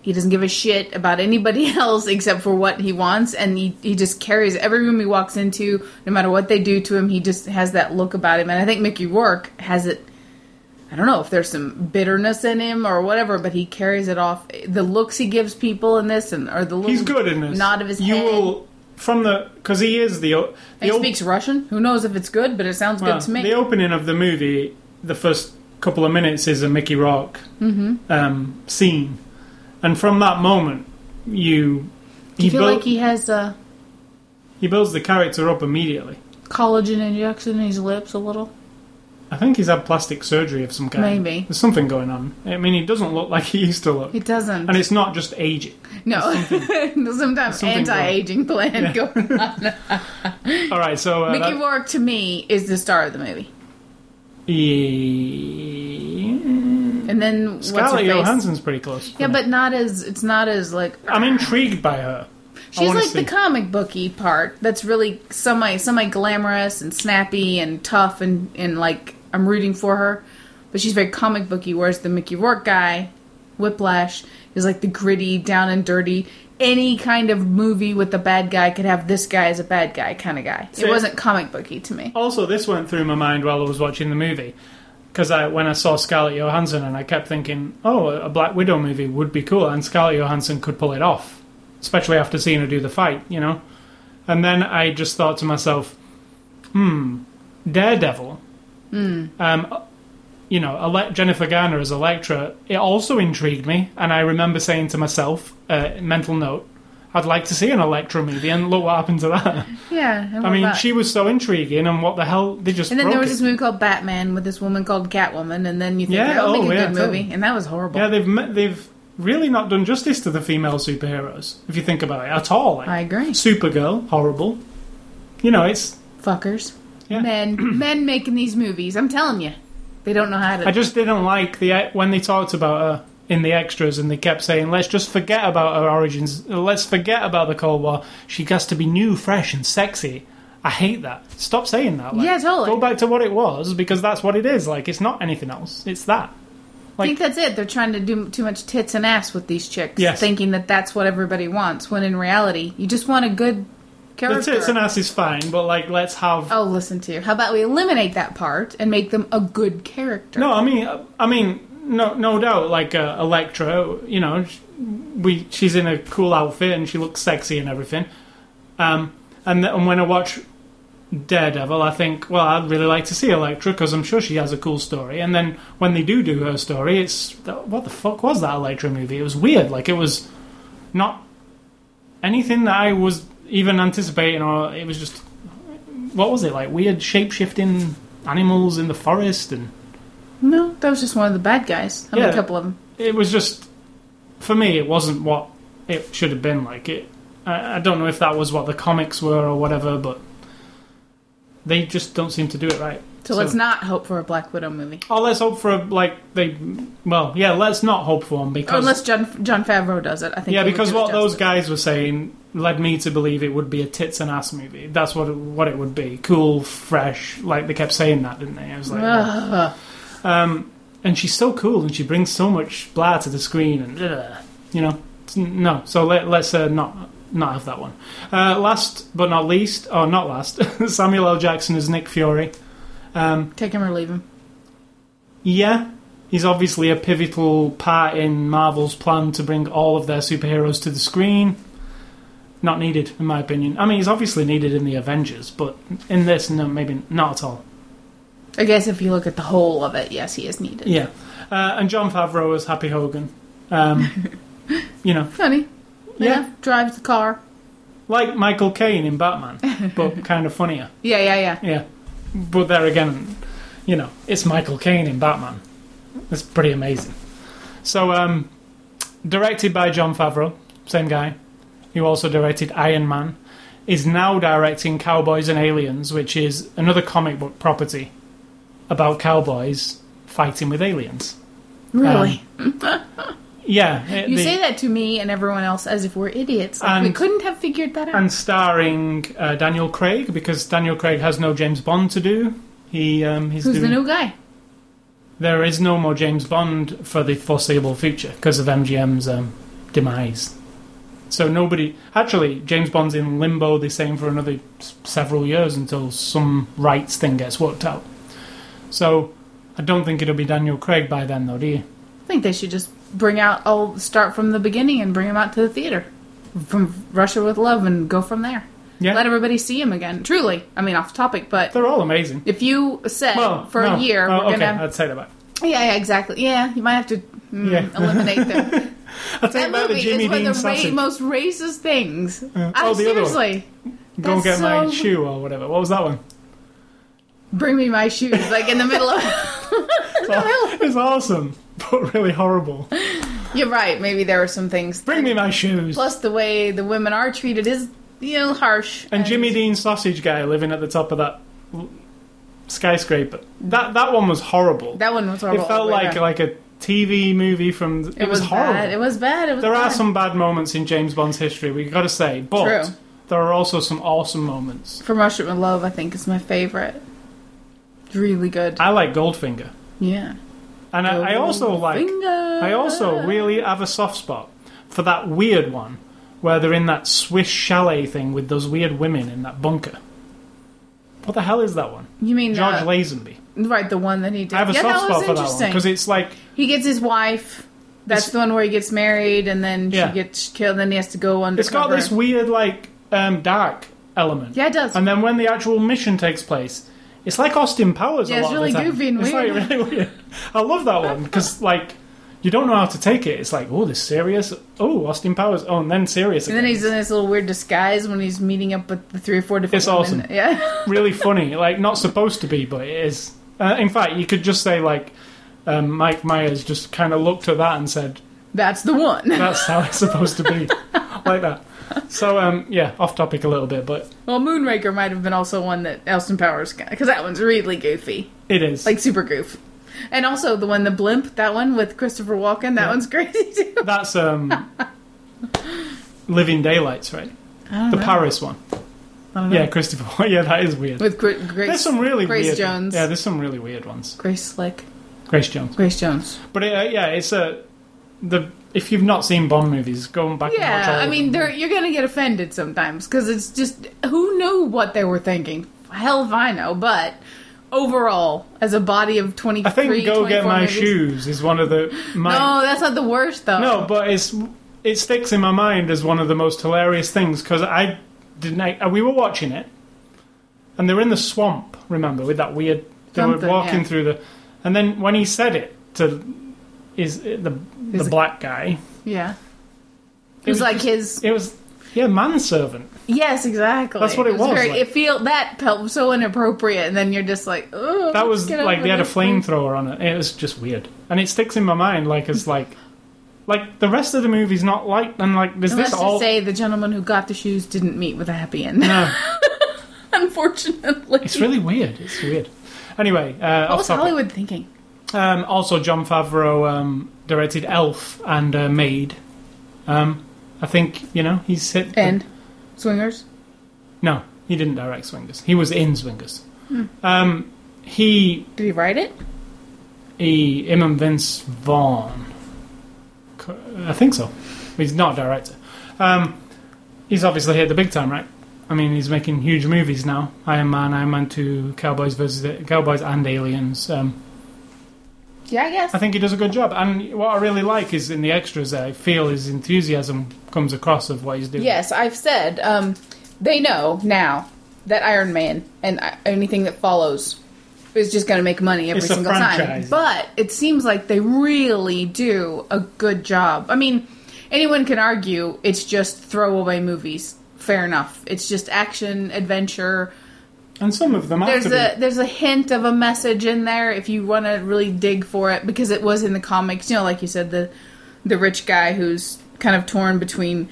Speaker 2: He doesn't give a shit about anybody (laughs) else except for what he wants, and he, he just carries every room he walks into, no matter what they do to him, he just has that look about him. And I think Mickey Rourke has it. I don't know if there's some bitterness in him or whatever, but he carries it off. The looks he gives people in this, and or the
Speaker 1: He's good in this.
Speaker 2: nod of his
Speaker 1: you
Speaker 2: head.
Speaker 1: will from the because he is the. o- the
Speaker 2: he
Speaker 1: op-
Speaker 2: speaks Russian. Who knows if it's good, but it sounds
Speaker 1: well,
Speaker 2: good to me.
Speaker 1: The opening of the movie, the first couple of minutes is a Mickey Rourke
Speaker 2: Mm-hmm.
Speaker 1: um, scene, and from that moment, you
Speaker 2: Do you feel like he has a
Speaker 1: he builds the character up immediately.
Speaker 2: collagen injection in his lips a little?
Speaker 1: I think he's had plastic surgery of some kind.
Speaker 2: Maybe.
Speaker 1: there's something going on. I mean, he doesn't look like he used to look,
Speaker 2: It doesn't.
Speaker 1: and it's not just aging.
Speaker 2: no, sometimes
Speaker 1: something (laughs)
Speaker 2: anti-aging plan going on. (laughs)
Speaker 1: All right, so uh,
Speaker 2: Mickey
Speaker 1: that-
Speaker 2: Rourke to me is the star of the movie,
Speaker 1: Yeah.
Speaker 2: And then what's
Speaker 1: Scarlett? Johansson's pretty close.
Speaker 2: Yeah,
Speaker 1: me.
Speaker 2: but not as it's not as like
Speaker 1: I'm intrigued by her.
Speaker 2: She's like
Speaker 1: see.
Speaker 2: the comic booky part. That's really semi semi glamorous and snappy and tough and and like I'm rooting for her, but she's very comic booky. Whereas the Mickey Rourke guy, Whiplash, is like the gritty, down and dirty. Any kind of movie with a bad guy could have this guy as a bad guy kind of guy.
Speaker 1: See-
Speaker 2: it wasn't comic booky to me.
Speaker 1: Also, this went through my mind while I was watching the movie. Because I, when I saw Scarlett Johansson, and I kept thinking, oh, a Black Widow movie would be cool, and Scarlett Johansson could pull it off, especially after seeing her do the fight, you know? And then I just thought to myself, hmm, Daredevil, um, you know, Jennifer Garner as Elektra, it also intrigued me, and I remember saying to myself, uh, mental note, I'd like to see an Elektra movie, and look what happened to that.
Speaker 2: Yeah,
Speaker 1: I mean, she was so intriguing, and what the hell? They just
Speaker 2: And then there was
Speaker 1: it.
Speaker 2: this movie called Batman with this woman called Catwoman, and then you think
Speaker 1: Yeah, oh,
Speaker 2: make oh, a
Speaker 1: yeah,
Speaker 2: good movie, and that was horrible.
Speaker 1: Yeah, they've they've really not done justice to the female superheroes. If you think about it at all, like
Speaker 2: I agree.
Speaker 1: Supergirl, horrible. You know, it's
Speaker 2: Fuckers.
Speaker 1: Yeah.
Speaker 2: Men, (clears throat) men making these movies. I'm telling you, they don't know how to.
Speaker 1: I just didn't like the when they talked about her in the extras and they kept saying, "Let's just forget about her origins. Let's forget about the Cold War. She has to be new, fresh, and sexy." I hate that. Stop saying that. Like,
Speaker 2: Yeah, totally.
Speaker 1: Go back to what it was because that's what it is. Like, it's not anything else. It's that.
Speaker 2: I think that's it. They're trying to do too much tits and ass with these chicks,
Speaker 1: Yes.
Speaker 2: thinking that that's what everybody wants. When in reality, you just want a good
Speaker 1: The
Speaker 2: character.
Speaker 1: tits and ass is fine, but like, let's have.
Speaker 2: Oh, listen to you. How about we eliminate that part and make them a good character?
Speaker 1: No, I mean, I mean, no, no doubt. Like uh, Elektra, you know, we she's in a cool outfit and she looks sexy and everything. Um, and, th- and when I watch Daredevil, I think, well, I'd really like to see Elektra because I'm sure she has a cool story. And then when they do do her story, it's what the fuck was that Elektra movie? It was weird. Like it was not anything that I was even anticipating, or it was just what was it like? Weird shape shifting animals in the forest and.
Speaker 2: No, that was just one of the bad guys. I mean,
Speaker 1: Yeah.
Speaker 2: a couple of them.
Speaker 1: it was just for me it wasn't what it should have been like it I, I don't know if that was what the comics were or whatever but they just don't seem to do it right
Speaker 2: So, let's not hope for a Black Widow movie.
Speaker 1: oh let's hope for a, like they well yeah let's not hope for one because
Speaker 2: unless Jon, Jon Favreau does it. I think
Speaker 1: yeah because what those guys were saying led me to believe it would be a tits and ass movie that's what it, what it would be cool fresh like they kept saying that didn't they I was like
Speaker 2: Ugh.
Speaker 1: Um, and she's so cool, and she brings so much blah to the screen, and ugh, you know, no. So let, let's uh, not not have that one. Uh, last but not least, or not last, (laughs) Samuel L. Jackson as Nick Fury. Um,
Speaker 2: Take him or leave him.
Speaker 1: yeah, he's obviously a pivotal part in Marvel's plan to bring all of their superheroes to the screen. Not needed, in my opinion. I mean, he's obviously needed in the Avengers, but in this, no, maybe not at all.
Speaker 2: I guess if you look at the whole of it, yes, he is needed.
Speaker 1: Yeah, uh, and Jon Favreau as Happy Hogan. Um, (laughs) you know,
Speaker 2: Funny.
Speaker 1: Yeah.
Speaker 2: Drives the car.
Speaker 1: like Michael Caine in Batman, but (laughs) kind of funnier.
Speaker 2: Yeah, yeah, yeah.
Speaker 1: Yeah, but there again, you know, it's Michael Caine in Batman. It's pretty amazing. So, um, directed by Jon Favreau, same guy, who also directed Iron Man, is now directing Cowboys and Aliens, which is another comic book property about cowboys fighting with aliens.
Speaker 2: Really? (laughs)
Speaker 1: Yeah, it-
Speaker 2: you
Speaker 1: the-
Speaker 2: say that to me and everyone else as if we're idiots. Like we couldn't have figured that out.
Speaker 1: and starring uh, Daniel Craig because Daniel Craig has no James Bond to do. He um, he's
Speaker 2: Who's
Speaker 1: doing,
Speaker 2: the new guy?
Speaker 1: There is no more James Bond for the foreseeable future because of MGM's um, demise. So nobody actually James Bond's in limbo. They're saying for another s- several years until some rights thing gets worked out. So I don't think it'll be Daniel Craig by then, though. Do you?
Speaker 2: I think they should just bring out, all start from the beginning and bring him out to the theater. From Russia with Love and go from there.
Speaker 1: Yeah,
Speaker 2: Let everybody see him again. Truly. I mean, off topic, but
Speaker 1: they're all amazing.
Speaker 2: if you said
Speaker 1: Well,
Speaker 2: for
Speaker 1: no.
Speaker 2: a year,
Speaker 1: Oh,
Speaker 2: we're
Speaker 1: okay,
Speaker 2: gonna.
Speaker 1: I'd say that back.
Speaker 2: Yeah, yeah, exactly. Yeah, you might have to mm,
Speaker 1: Yeah. (laughs)
Speaker 2: eliminate them. (laughs)
Speaker 1: I'd say
Speaker 2: that
Speaker 1: about the Jimmy
Speaker 2: is one
Speaker 1: Dean
Speaker 2: of the ra- most racist things.
Speaker 1: Uh, oh, the other one. Go and get my
Speaker 2: so-
Speaker 1: shoe or whatever. What was that one?
Speaker 2: Bring me my shoes, like in (laughs) the middle of.
Speaker 1: It's awesome, but really horrible.
Speaker 2: You're right. Maybe there were some things.
Speaker 1: Bring me my shoes.
Speaker 2: Plus, the way the women are treated is, you know, harsh.
Speaker 1: And Jimmy Dean sausage guy living at the top of that skyscraper. That that one was horrible.
Speaker 2: That one was horrible.
Speaker 1: it felt
Speaker 2: all the way
Speaker 1: like
Speaker 2: around.
Speaker 1: like a TV movie from. It,
Speaker 2: it was,
Speaker 1: horrible.
Speaker 2: bad. It was bad. It was.
Speaker 1: there are some bad moments in James Bond's history. We got to say, but
Speaker 2: True.
Speaker 1: there are also some awesome moments.
Speaker 2: From Russia with Love, I think is my favorite. Really good.
Speaker 1: I like Goldfinger,
Speaker 2: yeah.
Speaker 1: and I, I also like. I also really have a soft spot for that weird one where they're in that Swiss chalet thing with those weird women in that bunker. What the hell is that one?
Speaker 2: You mean
Speaker 1: George
Speaker 2: uh,
Speaker 1: Lazenby.
Speaker 2: right? The one that he did.
Speaker 1: I have a
Speaker 2: yeah,
Speaker 1: soft
Speaker 2: that was
Speaker 1: spot for that one
Speaker 2: interesting.
Speaker 1: because it's like
Speaker 2: He gets his wife. That's
Speaker 1: It's-
Speaker 2: the one where he gets married and then
Speaker 1: Yeah.
Speaker 2: she gets killed. And then he has to go undercover.
Speaker 1: it's got this weird like um, dark element.
Speaker 2: Yeah, it does.
Speaker 1: And then when the actual mission takes place, it's like Austin Powers.
Speaker 2: Yeah,
Speaker 1: a
Speaker 2: it's
Speaker 1: lot of
Speaker 2: really
Speaker 1: the time.
Speaker 2: goofy and
Speaker 1: it's
Speaker 2: weird.
Speaker 1: like really weird. I love that one because like you don't know how to take it. It's like oh, this serious. Oh, Austin Powers. Oh, and then serious.
Speaker 2: and then he's in this little weird disguise when he's meeting up with the three or four different.
Speaker 1: It's
Speaker 2: women.
Speaker 1: awesome.
Speaker 2: Yeah. (laughs)
Speaker 1: really funny. Like not supposed to be, but it is. Uh, in fact, you could just say like um, Mike Myers just kind of looked at that and said,
Speaker 2: That's the one.
Speaker 1: That's how it's supposed to be, (laughs) like that. (laughs) So um, yeah, off topic a little bit, but
Speaker 2: Well, Moonraker might have been also one that Austin Powers because that one's really goofy,
Speaker 1: it is
Speaker 2: like super goof. And also the one, the blimp, that one with Christopher Walken, that
Speaker 1: Yeah.
Speaker 2: one's (laughs) crazy too.
Speaker 1: that's um, Living Daylights, right? The
Speaker 2: know.
Speaker 1: Paris one.
Speaker 2: I don't know.
Speaker 1: Yeah, Christopher. (laughs) Yeah, that is weird.
Speaker 2: with Gra- Grace.
Speaker 1: There's some really
Speaker 2: Grace
Speaker 1: weird.
Speaker 2: Jones.
Speaker 1: Yeah, there's some really weird ones.
Speaker 2: Grace Slick.
Speaker 1: Grace Jones.
Speaker 2: Grace Jones.
Speaker 1: But uh, yeah, it's a the if you've not seen Bond movies, go back. and watch all
Speaker 2: Yeah, I mean, you're gonna get offended sometimes because it's just who knew what they were thinking. Hell if I know, but overall, as a body of twenty,
Speaker 1: I think "Go Get My
Speaker 2: movies,
Speaker 1: Shoes" is one of the my,
Speaker 2: No, that's not the worst though.
Speaker 1: no, but it's it sticks in my mind as one of the most hilarious things because I didn't. I, we were watching it, and they were in the swamp. Remember, with that weird. They
Speaker 2: Something,
Speaker 1: were walking
Speaker 2: yeah.
Speaker 1: through the, and then when he said it to is the the black guy.
Speaker 2: Yeah, it was, like his.
Speaker 1: It was yeah, manservant.
Speaker 2: Yes, exactly.
Speaker 1: That's what it was,
Speaker 2: Very,
Speaker 1: like-
Speaker 2: it felt that felt so inappropriate, and then you're just like, oh,
Speaker 1: That was like they had a flamethrower on it. It was just weird, and it sticks in my mind like as like, like the rest of the movie's not like and like there's
Speaker 2: And
Speaker 1: this all
Speaker 2: say the gentleman who got the shoes didn't meet with a happy end.
Speaker 1: no, (laughs)
Speaker 2: Unfortunately,
Speaker 1: it's really weird. It's weird. Anyway, uh,
Speaker 2: what was
Speaker 1: topic.
Speaker 2: Hollywood thinking?
Speaker 1: Um, also, Jon Favreau um, directed Elf and uh, Made. Um, I think you know he's hit. the-
Speaker 2: And swingers.
Speaker 1: no, he didn't direct Swingers. He was in Swingers.
Speaker 2: Hmm.
Speaker 1: Um, he
Speaker 2: Did he write it?
Speaker 1: he him and Vince Vaughn. I think so. He's not a director. Um, he's obviously hit the big time, right? I mean, he's making huge movies now. Iron Man, Iron Man Two, Cowboys versus Cowboys and Aliens. Um,
Speaker 2: Yeah, I guess.
Speaker 1: I think he does a good job. And what I really like is in the extras, I feel his enthusiasm comes across of what he's doing.
Speaker 2: Yes, I've said um, they know now that Iron Man and uh, anything that follows is just going to make money every
Speaker 1: It's
Speaker 2: single time. But it seems like they really do a good job. I mean, anyone can argue it's just throwaway movies. Fair enough. It's just action, adventure.
Speaker 1: And some of them
Speaker 2: There's a there's a hint of a message in there if you want to really dig for it because it was in the comics. You know, like you said, the the rich guy who's kind of torn between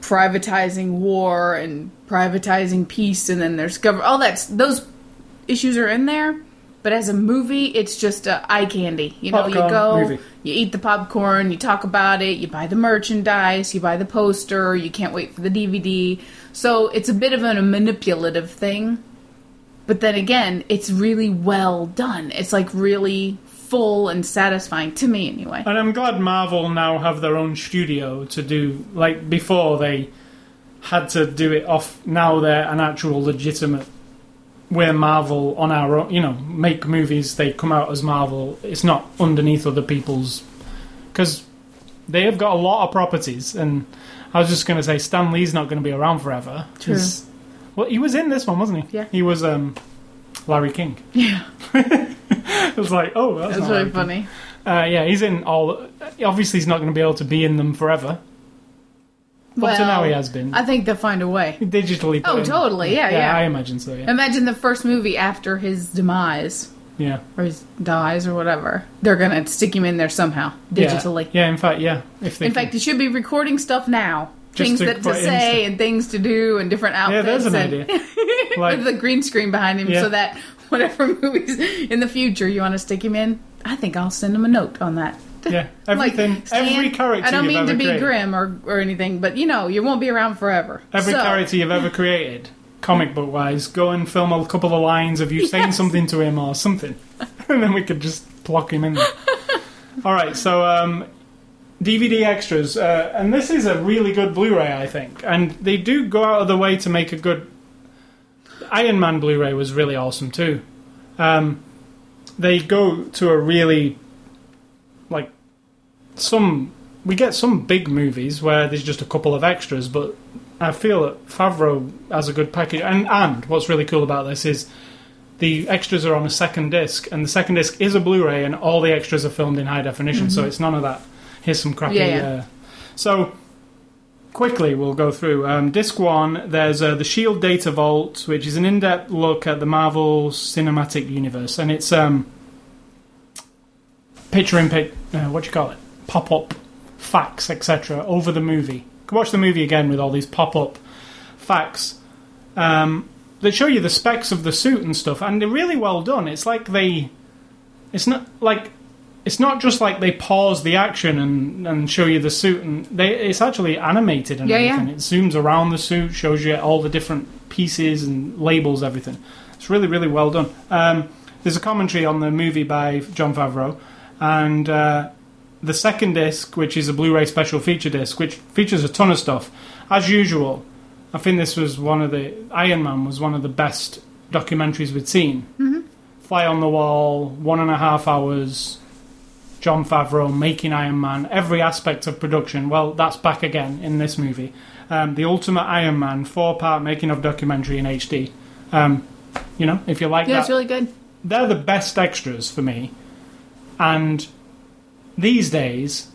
Speaker 2: privatizing war and privatizing peace, and then there's government. All that's those issues are in there. But as a movie, it's just uh, eye candy. You know, you go,
Speaker 1: movie.
Speaker 2: you eat the popcorn, you talk about it, you buy the merchandise, you buy the poster, you can't wait for the DVD. So it's a bit of a manipulative thing. But then again, it's really well done. It's like really full and satisfying to me, anyway.
Speaker 1: And I'm glad Marvel now have their own studio to do. Like before, they had to do it off. Now they're an actual legitimate. We're Marvel on our own. You know, make movies. They come out as Marvel. It's not underneath other people's. Because they have got a lot of properties, and I was just going to say Stan Lee's not going to be around forever.
Speaker 2: True.
Speaker 1: Well, he was in this one, wasn't he?
Speaker 2: Yeah.
Speaker 1: He was um, Larry King. (laughs)
Speaker 2: Yeah,
Speaker 1: It was like, oh, that's,
Speaker 2: that's really funny.
Speaker 1: Uh, yeah, he's in all. Obviously, he's not going to be able to be in them forever. Up to now, he has been
Speaker 2: I think they'll find a way.
Speaker 1: digitally.
Speaker 2: Oh, totally. Yeah, yeah.
Speaker 1: I imagine so. Yeah,
Speaker 2: Imagine the first movie after his demise,
Speaker 1: yeah.
Speaker 2: or his dies, or whatever. They're gonna stick him in there somehow, digitally.
Speaker 1: Yeah, yeah in fact, yeah. If they
Speaker 2: In
Speaker 1: can-
Speaker 2: fact, he should be recording stuff now. Things
Speaker 1: to
Speaker 2: that to
Speaker 1: put it in
Speaker 2: say and things to do and different
Speaker 1: yeah,
Speaker 2: outfits.
Speaker 1: there's an
Speaker 2: and,
Speaker 1: idea. (laughs) Like,
Speaker 2: with the green screen behind him
Speaker 1: Yeah.
Speaker 2: so that (laughs) whatever movies in the future you want to stick him in, I think I'll send him a note on that.
Speaker 1: yeah, (laughs) everything,
Speaker 2: Like, Stan,
Speaker 1: every character
Speaker 2: I don't mean to be
Speaker 1: created,
Speaker 2: grim or, or anything, but you know, you won't be around forever.
Speaker 1: every
Speaker 2: So,
Speaker 1: character you've ever created, comic book wise, go and film a couple of lines of you saying something to him or something, and then we could just block him in there. All right, so um, DVD extras, uh, and this is a really good Blu-ray, I think, and they do go out of the way to make a good. Iron Man Blu-ray was really awesome too. Um, they go to a really like some. We get some big movies where there's just a couple of extras, but I feel that Favreau has a good package. And and what's really cool about this is the extras are on a second disc, and the second disc is a Blu-ray, and all the extras are filmed in high definition. So it's none of that. Here's some crappy.
Speaker 2: Yeah, yeah.
Speaker 1: Uh, so quickly, we'll go through. Um, disc one, there's uh, the Shield Data Vault, which is an in-depth look at the Marvel Cinematic Universe, and it's um, picture in pic. Uh, what do you call it? Pop-up facts, etc., over the movie. You can watch the movie again with all these pop up facts um, that show you the specs of the suit and stuff, and they're really well done. It's like they, it's not like. It's not just like they pause the action and, and show you the suit, and they, it's actually animated and
Speaker 2: Yeah, yeah.
Speaker 1: everything. It zooms around the suit, shows you all the different pieces and labels, everything. It's really, really well done. Um, there's a commentary on the movie by Jon Favreau, and uh, the second disc, which is a Blu-ray special feature disc, which features a ton of stuff. As usual, I think this was one of the Iron Man was one of the best documentaries we'd seen. Mm-hmm. Fly on the Wall, one and a half hours. Jon Favreau making Iron Man, every aspect of production. Well, that's back again in this movie. Um, the Ultimate Iron Man, four-part making of documentary in HD. Um, you know, if you like that.
Speaker 2: Yeah,
Speaker 1: that,
Speaker 2: it's really good.
Speaker 1: they're the best extras for me. And these days,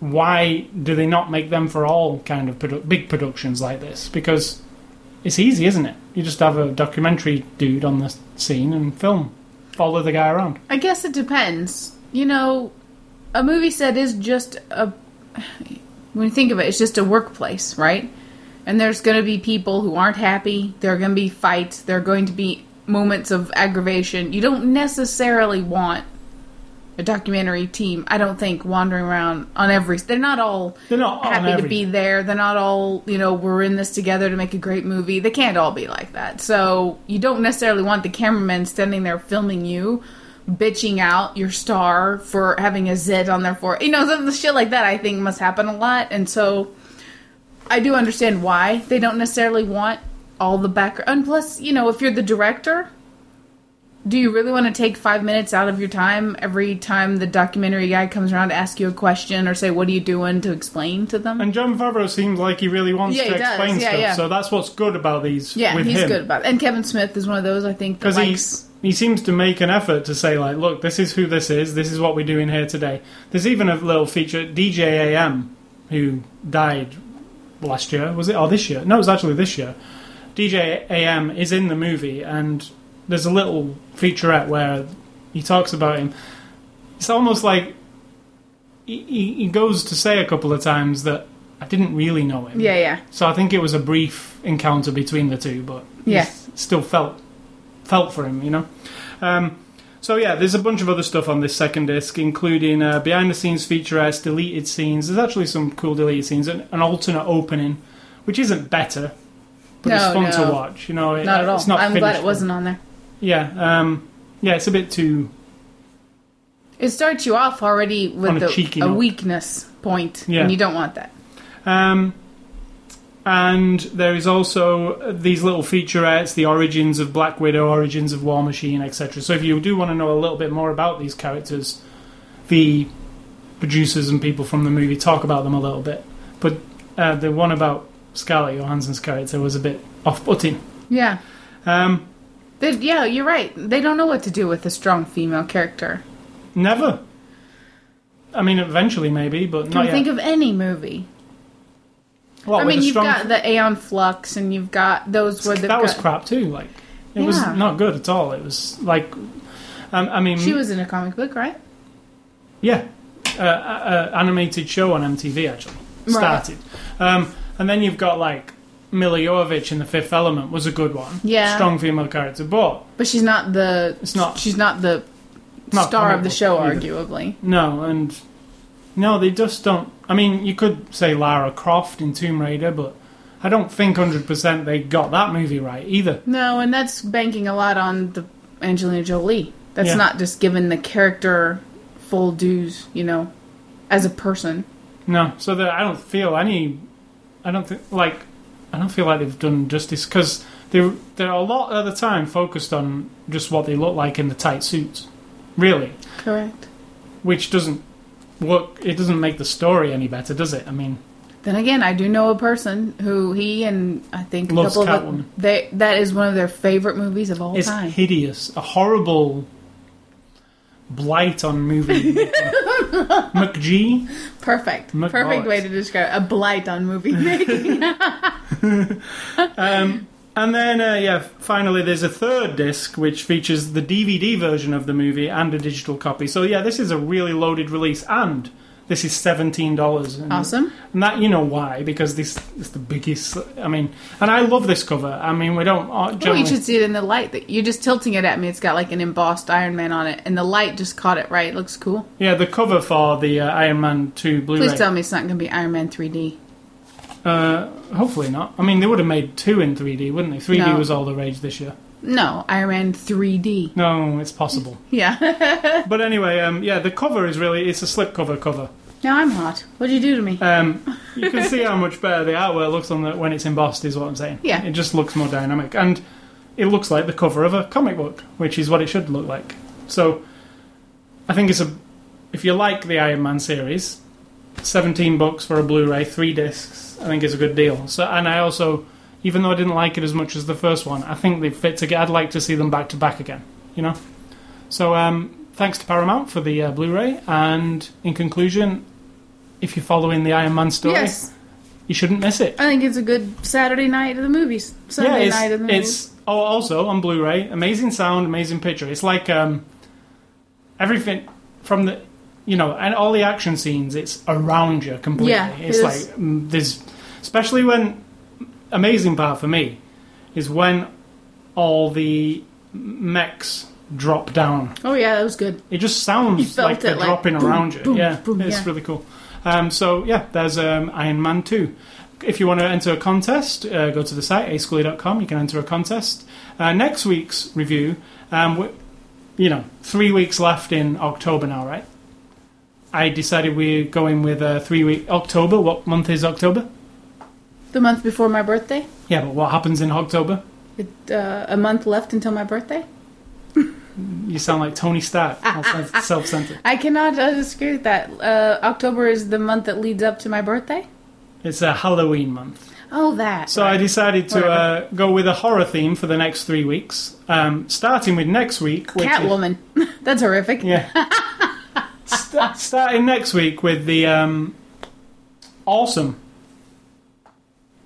Speaker 1: why do they not make them for all kind of produ- big productions like this? Because it's easy, isn't it? You just have a documentary dude on the scene and film, follow the guy around.
Speaker 2: I guess it depends. You know, a movie set is just a. When you think of it, it's just a workplace, right? And there's going to be people who aren't happy. There are going to be fights. There are going to be moments of aggravation. You don't necessarily want a documentary team, I don't think, wandering around on every. They're not all
Speaker 1: They're not
Speaker 2: happy to be there. They're not all, you know, we're in this together to make a great movie. They can't all be like that. So you don't necessarily want the cameraman standing there filming you, bitching out your star for having a zit on their forehead. You know, some shit like that I think must happen a lot. And so I do understand why they don't necessarily want all the background. And plus, you know, if you're the director, do you really want to take five minutes out of your time every time the documentary guy comes around to ask you a question or say, What are you doing to explain to them?
Speaker 1: And Jon Favreau seems like he really wants
Speaker 2: Yeah,
Speaker 1: to explain
Speaker 2: Yeah,
Speaker 1: stuff.
Speaker 2: yeah.
Speaker 1: So that's what's good about these
Speaker 2: yeah, he's
Speaker 1: him.
Speaker 2: good about it. And Kevin Smith is one of those, I think, that
Speaker 1: because he
Speaker 2: likes.
Speaker 1: He seems to make an effort to say like, look, this is who this is. This is what we're doing here today. There's even a little feature. DJ AM, who died last year, was it? Or this year? No, it was actually this year. DJ AM is in the movie, and there's a little featurette where he talks about him. It's almost like he, he goes to say a couple of times that I didn't really know him.
Speaker 2: Yeah, yeah.
Speaker 1: So I think it was a brief encounter between the two, but
Speaker 2: Yeah.
Speaker 1: still felt felt for him, you know. Um, so yeah, there's a bunch of other stuff on this second disc, including uh, behind the scenes featurettes, deleted scenes. There's actually some cool deleted scenes, an, an alternate opening, which isn't better, but it's fun
Speaker 2: no.
Speaker 1: to watch. You know, it-
Speaker 2: Not at all.
Speaker 1: It's not
Speaker 2: I'm glad it wasn't on there.
Speaker 1: Yeah, um, yeah, it's a bit too.
Speaker 2: It starts you off already with
Speaker 1: a
Speaker 2: a, a weakness point,
Speaker 1: Yeah.
Speaker 2: and you don't want that.
Speaker 1: Um, and there is also these little featurettes, the origins of Black Widow, origins of War Machine, etc. So if you do want to know a little bit more about these characters, the producers and people from the movie talk about them a little bit. But uh, the one about Scarlett Johansson's character was a bit off-putting.
Speaker 2: Yeah.
Speaker 1: Um,
Speaker 2: They, yeah, you're right. They don't know what to do with a strong female character.
Speaker 1: never. I mean, eventually maybe, but
Speaker 2: Can
Speaker 1: not
Speaker 2: think of any movie? I mean, you've got the Aeon Flux, and you've got those where they've
Speaker 1: that was crap too. Like, it was not good at all. It was like, um, I mean,
Speaker 2: She was in a comic book, right?
Speaker 1: Yeah, uh, uh, animated show on MTV actually started, um, and then you've got like Milla Jovovich in The Fifth Element was a good one.
Speaker 2: Yeah.
Speaker 1: strong female character, but
Speaker 2: But she's not the.
Speaker 1: It's not-
Speaker 2: She's not the
Speaker 1: not
Speaker 2: star of the show,
Speaker 1: either.
Speaker 2: arguably.
Speaker 1: no, and no, they just don't. I mean, you could say Lara Croft in Tomb Raider, but I don't think hundred percent they got that movie right either.
Speaker 2: No, and that's banking a lot on the Angelina Jolie. That's
Speaker 1: Yeah.
Speaker 2: not just giving the character full dues, you know, as a person.
Speaker 1: No, so that I don't feel any. I don't think like I don't feel like they've done justice because they they're a lot of the time focused on just what they look like in the tight suits, really,
Speaker 2: Correct.
Speaker 1: which doesn't work. It doesn't make the story any better, does it? I mean,
Speaker 2: Then again, I do know a person who he and I think a
Speaker 1: Loves
Speaker 2: couple of
Speaker 1: Catwoman.
Speaker 2: they that is one of their favorite movies of all
Speaker 1: it's
Speaker 2: time.
Speaker 1: hideous, a horrible blight on movie. (laughs) McG.
Speaker 2: Perfect. Perfect way to describe it. a blight on movie making. (laughs)
Speaker 1: Um, and then, uh, yeah, finally, there's a third disc which features the DVD version of the movie and a digital copy. So, yeah, this is a really loaded release. And This is seventeen dollars.
Speaker 2: Awesome.
Speaker 1: And that you know why? Because this is the biggest. I mean, and I love this cover. I mean, we don't uh,
Speaker 2: Oh, you should see it in the light. That You're just tilting it at me. It's got like an embossed Iron Man on it, and the light just caught it right. It looks cool.
Speaker 1: yeah, the cover for the uh, Iron Man Two Blu-ray.
Speaker 2: Please tell me it's not going to be Iron Man 3D.
Speaker 1: Uh, hopefully not. I mean, they would have made two in 3D, wouldn't they? 3D
Speaker 2: No.
Speaker 1: was all the rage this year.
Speaker 2: No, Iron Man 3D.
Speaker 1: No, it's possible. (laughs)
Speaker 2: Yeah. (laughs)
Speaker 1: but anyway, um, yeah, the cover is really it's a slipcover cover.
Speaker 2: now I'm hot. What'd you do to me?
Speaker 1: Um, you can see how much better the artwork looks on the, when it's embossed. Is what I'm saying.
Speaker 2: Yeah.
Speaker 1: it just looks more dynamic, and it looks like the cover of a comic book, which is what it should look like. So, I think it's a if you like the Iron Man series, 17 bucks for a Blu-ray, three discs. I think is a good deal. So, and I also, even though I didn't like it as much as the first one, I think they fit together. I'd like to see them back to back again. You know. So, um, thanks to Paramount for the uh, Blu-ray. And in conclusion, if you're following the Iron Man story,
Speaker 2: yes.
Speaker 1: you shouldn't miss it.
Speaker 2: I think it's a good Saturday night of the movies. Sunday
Speaker 1: it's,
Speaker 2: night of the movies.
Speaker 1: it's oh, also on Blu-ray. Amazing sound, amazing picture. It's like um, everything from the, you know, and all the action scenes. It's around you completely.
Speaker 2: Yeah,
Speaker 1: it's
Speaker 2: is.
Speaker 1: like mm, there's, especially when amazing part for me is when all the mechs drop down.
Speaker 2: Oh yeah, that was good.
Speaker 1: It just sounds like they're
Speaker 2: like,
Speaker 1: dropping
Speaker 2: boom,
Speaker 1: around you.
Speaker 2: boom,
Speaker 1: yeah,
Speaker 2: boom,
Speaker 1: it's
Speaker 2: yeah.
Speaker 1: really cool. Um, so yeah, there's um, Iron Man two. If you want to enter a contest, uh, go to the site aschoolie.com. You can enter a contest. Uh, next week's review, um, you know, three weeks left in October now, right? I decided we're going with a three week October. What month is October?
Speaker 2: The month before my birthday.
Speaker 1: Yeah, but what happens in October?
Speaker 2: It, uh, a month left until my birthday. (laughs)
Speaker 1: You sound like Tony Stark, self-centered.
Speaker 2: I cannot disagree with that. Uh, October is the month that leads up to my birthday.
Speaker 1: It's a Halloween month.
Speaker 2: Oh, that.
Speaker 1: So I decided to uh, go with a horror theme for the next three weeks, um, starting with next week. Which is-
Speaker 2: Catwoman. (laughs) That's horrific.
Speaker 1: yeah. (laughs) St- starting next week with the um, awesome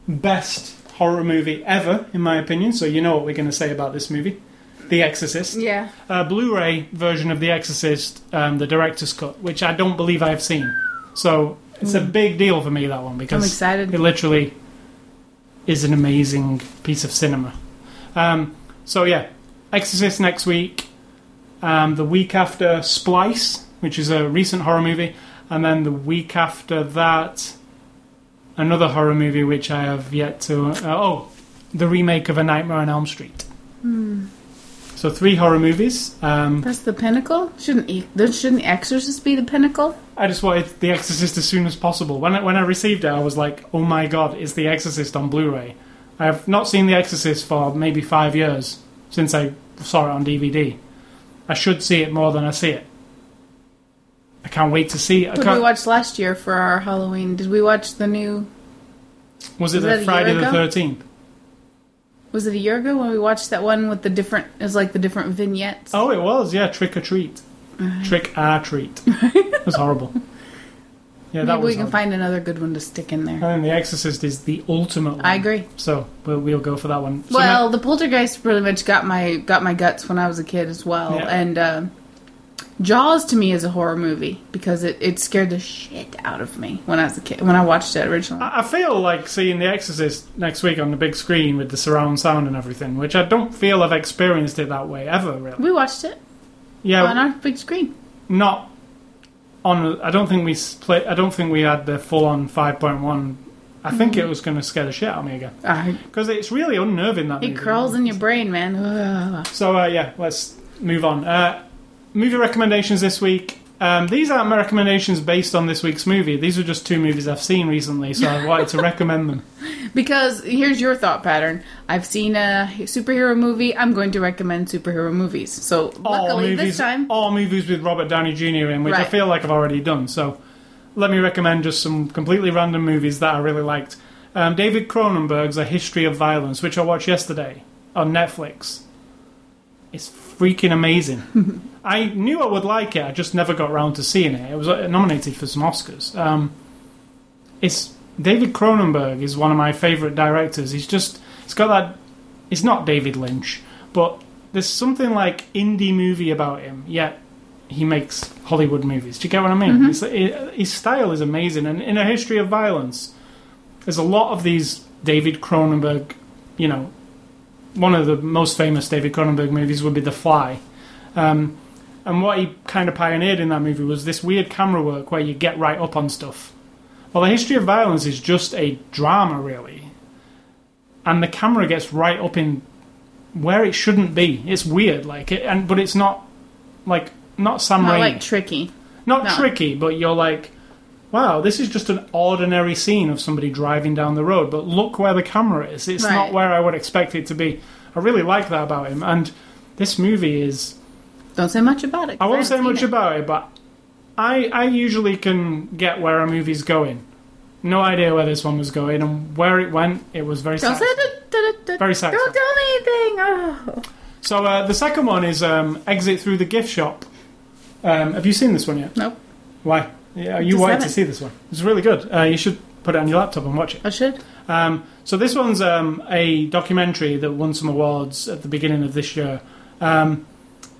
Speaker 1: best horror movie ever, in my opinion. So you know what we're going to say about this movie, The Exorcist.
Speaker 2: Yeah.
Speaker 1: Uh, Blu-ray version of The Exorcist, um, the director's cut, which I don't believe I've seen. So it's a big deal for me that one because
Speaker 2: Hmm. I'm excited.
Speaker 1: it literally is an amazing piece of cinema. Um, so yeah, Exorcist next week. Um, the week after, Splice, which is a recent horror movie, and then the week after that, another horror movie which I have yet to. Uh, oh, the remake of A Nightmare on Elm Street. So three horror movies. Um,
Speaker 2: That's the pinnacle. Shouldn't e- shouldn't the Exorcist be the pinnacle?
Speaker 1: I just wanted The Exorcist as soon as possible. When I, when I received it, I was like, "Oh my god, it's The Exorcist on Blu-ray." I have not seen The Exorcist for maybe five years since I saw it on DVD. I should see it more than I see it. I can't wait to see. I
Speaker 2: What did we
Speaker 1: can't,
Speaker 2: watch last year for our Halloween? Did we watch the new?
Speaker 1: was it
Speaker 2: was
Speaker 1: Friday the? Thirteenth?
Speaker 2: Was it a year ago when we watched that one with the different? It was like the different vignettes.
Speaker 1: Oh, it was. Yeah, Trick or Treat. Trick or Treat. (laughs) it was horrible. Yeah, that
Speaker 2: Maybe
Speaker 1: was.
Speaker 2: we can find another good one to stick in there.
Speaker 1: And The Exorcist is the ultimate one.
Speaker 2: I agree.
Speaker 1: So we'll, we'll go for that one. So
Speaker 2: well, the Poltergeist pretty much got my got my guts when I was a kid as well,
Speaker 1: Yeah.
Speaker 2: and uh, Jaws to me is a horror movie because it, it scared the shit out of me when I was a kid when I watched it originally.
Speaker 1: I I feel like seeing The Exorcist next week on the big screen with the surround sound and everything, which I don't feel I've experienced it that way ever, really.
Speaker 2: we watched it
Speaker 1: Yeah,
Speaker 2: on our big screen.
Speaker 1: not on. I don't think we split. I don't think we had the full on five point one. I think it was going to scare the shit out of me again
Speaker 2: Uh,
Speaker 1: because it's really unnerving that.
Speaker 2: it
Speaker 1: movie.
Speaker 2: crawls in your brain, man. Ugh.
Speaker 1: So uh, yeah, let's move on. Uh, movie recommendations this week. Um, these aren't my recommendations based on this week's movie. These are just two movies I've seen recently, so I wanted to (laughs) recommend them.
Speaker 2: Because here's your thought pattern: I've seen a superhero movie. I'm going to recommend superhero movies. So
Speaker 1: all
Speaker 2: luckily
Speaker 1: movies,
Speaker 2: this time,
Speaker 1: all movies with Robert Downey Jr. in, which I feel like I've already done. So let me recommend just some completely random movies that I really liked. Um, David Cronenberg's A History of Violence, which I watched yesterday on Netflix. It's freaking amazing. (laughs) I knew I would like it. I just never got around to seeing it. It was uh, nominated for some Oscars. Um, it's David Cronenberg is one of my favorite directors. He's just he's got that. It's not David Lynch, but there's something like indie movie about him. Yet he makes Hollywood movies. Do you get what I mean? It's, it, his style is amazing, and in a history of violence, there's a lot of these David Cronenberg. You know, one of the most famous David Cronenberg movies would be The Fly. Um, and what he kind of pioneered in that movie was this weird camera work where you get right up on stuff. Well, the history of violence is just a drama, really, and the camera gets right up in where it shouldn't be. It's weird, like it, and but it's not like not Sam
Speaker 2: Not
Speaker 1: Raimi,
Speaker 2: like tricky.
Speaker 1: not
Speaker 2: no.
Speaker 1: tricky, but you're like, wow, this is just an ordinary scene of somebody driving down the road. But look where the camera is. It's not where I would expect it to be. I really like that about him, and this movie is.
Speaker 2: Don't say much about it.
Speaker 1: I won't
Speaker 2: haven't
Speaker 1: say much
Speaker 2: it.
Speaker 1: about it, but I I usually can get where a movie's going. No idea where this one was going, and where it went, it was very.
Speaker 2: Don't say da, da, da,
Speaker 1: Very satisfying.
Speaker 2: Don't tell me anything. Oh.
Speaker 1: So uh, the second one is um, exit through the gift shop. Um, have you seen this one yet?
Speaker 2: Nope.
Speaker 1: Why? Yeah, you wanted to see this one. It's really good. Uh, you should put it on your laptop and watch it.
Speaker 2: I should.
Speaker 1: Um, so this one's um, a documentary that won some awards at the beginning of this year um,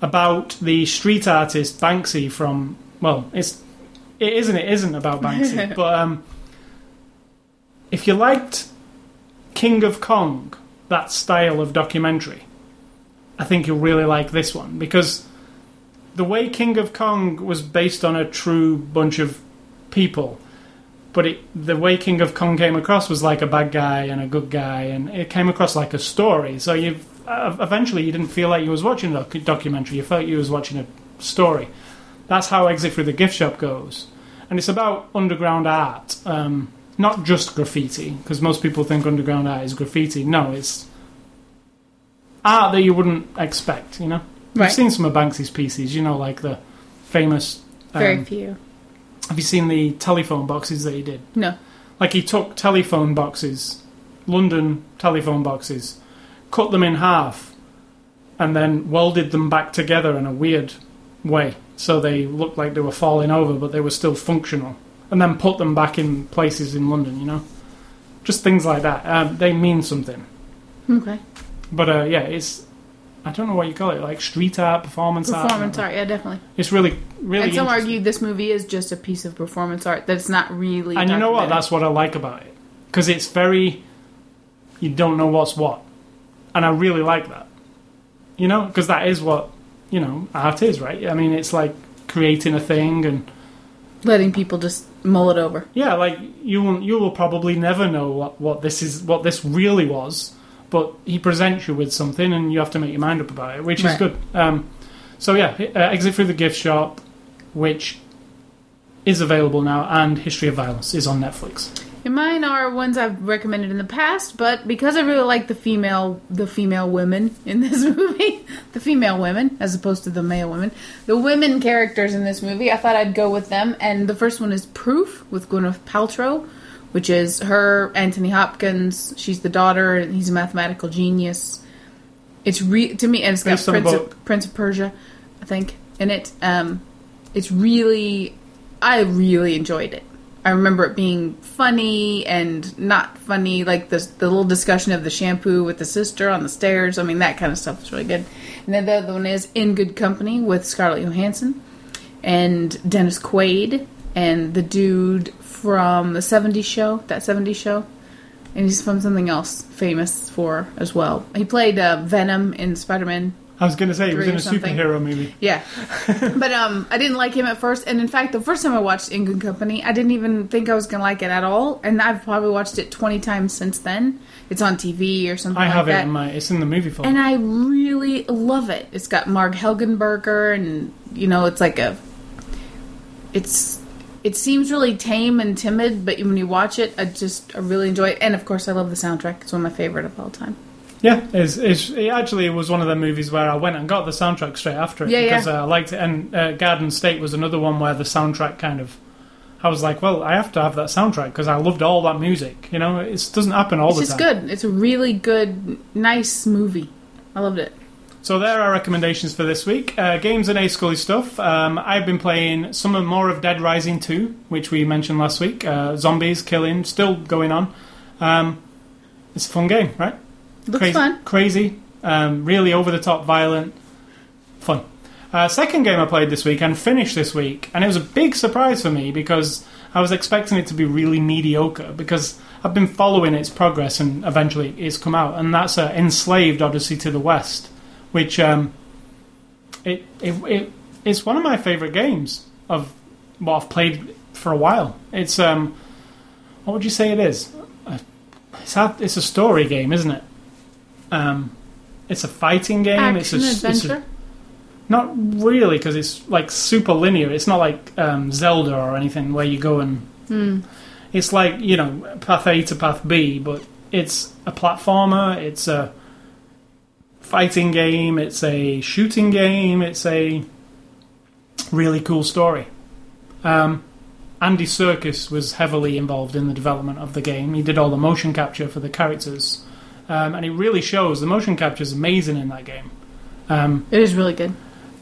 Speaker 1: about the street artist Banksy from. Well, it's it isn't. It isn't about Banksy, (laughs) but um, if you liked King of Kong, that style of documentary, I think you'll really like this one because the way King of Kong was based on a true bunch of people but it, the way King of Kong came across was like a bad guy and a good guy, and it came across like a story. So you uh, eventually you didn't feel like you was watching a doc- documentary; you felt you was watching a story. That's how Exit Through the Gift Shop goes, and it's about underground art, um, not just graffiti, because most people think underground art is graffiti. No, it's art that you wouldn't expect. You know,
Speaker 2: Right.
Speaker 1: you've seen some of Banksy's pieces. You know, like the famous.
Speaker 2: Very
Speaker 1: um,
Speaker 2: few.
Speaker 1: have you seen the telephone boxes that he did?
Speaker 2: No.
Speaker 1: Like he took telephone boxes, London telephone boxes, cut them in half, and then welded them back together in a weird way. So they looked like they were falling over, but they were still functional. And then put them back in places in London, you know? Just things like that. Um, they mean something.
Speaker 2: Okay.
Speaker 1: But uh, yeah, it's. I don't know what you call it, like street art, performance, art.
Speaker 2: Performance
Speaker 1: art.
Speaker 2: art, yeah, definitely.
Speaker 1: It's really, really.
Speaker 2: and some argue this movie is just a piece of performance art that's not really.
Speaker 1: And you know what? That's what I like about it because it's very. You don't know what's what, and I really like that. You know, because that is what you know art is, right? I mean, it's like creating a thing, and
Speaker 2: letting people just mull it over.
Speaker 1: yeah, like you will you will probably never know what what this is, what this really was, but he presents you with something, and you have to make your mind up about it, which is good. Um, so yeah, uh, exit through the gift shop, which is available now, and History of Violence is on Netflix.
Speaker 2: And mine are ones I've recommended in the past, but because I really like the female, the female women in (laughs) this movie, the female women as opposed to the male women, the women characters in this movie, I thought I'd go with them. And the first one is Proof with Gwyneth Paltrow, which is her, Anthony Hopkins. She's the daughter, and he's a mathematical genius. It's re- to me, and it's got
Speaker 1: Based on a
Speaker 2: Prince of, Prince of Persia, I think, in it. Um, it's really, I really enjoyed it. I remember it being funny and not funny, like the the little discussion of the shampoo with the sister on the stairs. I mean, that kind of stuff is really good. And then the other one is In Good Company with Scarlett Johansson and Dennis Quaid and the dude from the '70s show, that '70s show, and he's from something else famous for as well. He played uh, Venom in Spider-Man
Speaker 1: I was going to say he was in a
Speaker 2: something.
Speaker 1: superhero movie.
Speaker 2: yeah, (laughs) but um, I didn't like him at first, and in fact, the first time I watched In Good Company, I didn't even think I was gonna like it at all, and I've probably watched it twenty times since then. It's on TV or something
Speaker 1: I
Speaker 2: like
Speaker 1: have it in my. It's in the movie folder.
Speaker 2: and I really love it. It's got Marg Helgenberger, and you know, it's like a, it's. It seems really tame and timid, but when you watch it, I just I really enjoy it. And of course, I love the soundtrack. It's one of my favorite of all time.
Speaker 1: yeah, it's, it's, it actually was one of the movies where I went and got the soundtrack straight after it
Speaker 2: Yeah, yeah.
Speaker 1: because uh, I liked it. And uh, Garden State was another one where the soundtrack kind of. I was like, well, I have to have that soundtrack because I loved all that music. You know, it doesn't happen all
Speaker 2: It's
Speaker 1: the
Speaker 2: just
Speaker 1: time.
Speaker 2: good. It's a really good, nice movie. I loved it.
Speaker 1: So there are recommendations for this week. Uh, games and A Scully stuff. Um, I've been playing some of more of Dead Rising 2, which we mentioned last week. Uh, zombies, killing, still going on. Um, it's a fun game, right?
Speaker 2: Looks
Speaker 1: crazy,
Speaker 2: fun.
Speaker 1: Crazy, um, really over the top, violent, fun. Uh, second game I played this week and finished this week, and it was a big surprise for me because I was expecting it to be really mediocre because I've been following its progress and eventually it's come out, and that's uh, Enslaved Odyssey to the West, which um, it, it it it's one of my favorite games of what I've played for a while. It's um, what would you say it is? It's a, it's a story game, isn't it? Um, it's a fighting game. it's a,
Speaker 2: Action
Speaker 1: it's a-
Speaker 2: adventure.
Speaker 1: not really, because it's like super linear. It's not like um, Zelda or anything where you go and.
Speaker 2: Hmm.
Speaker 1: It's like you know path A to path B, but it's a platformer. It's a fighting game. It's a shooting game. It's a really cool story. Um, Andy Serkis was heavily involved in the development of the game. He did all the motion capture for the characters, um, and it really shows. The motion capture is amazing in that game. Um,
Speaker 2: It is really good.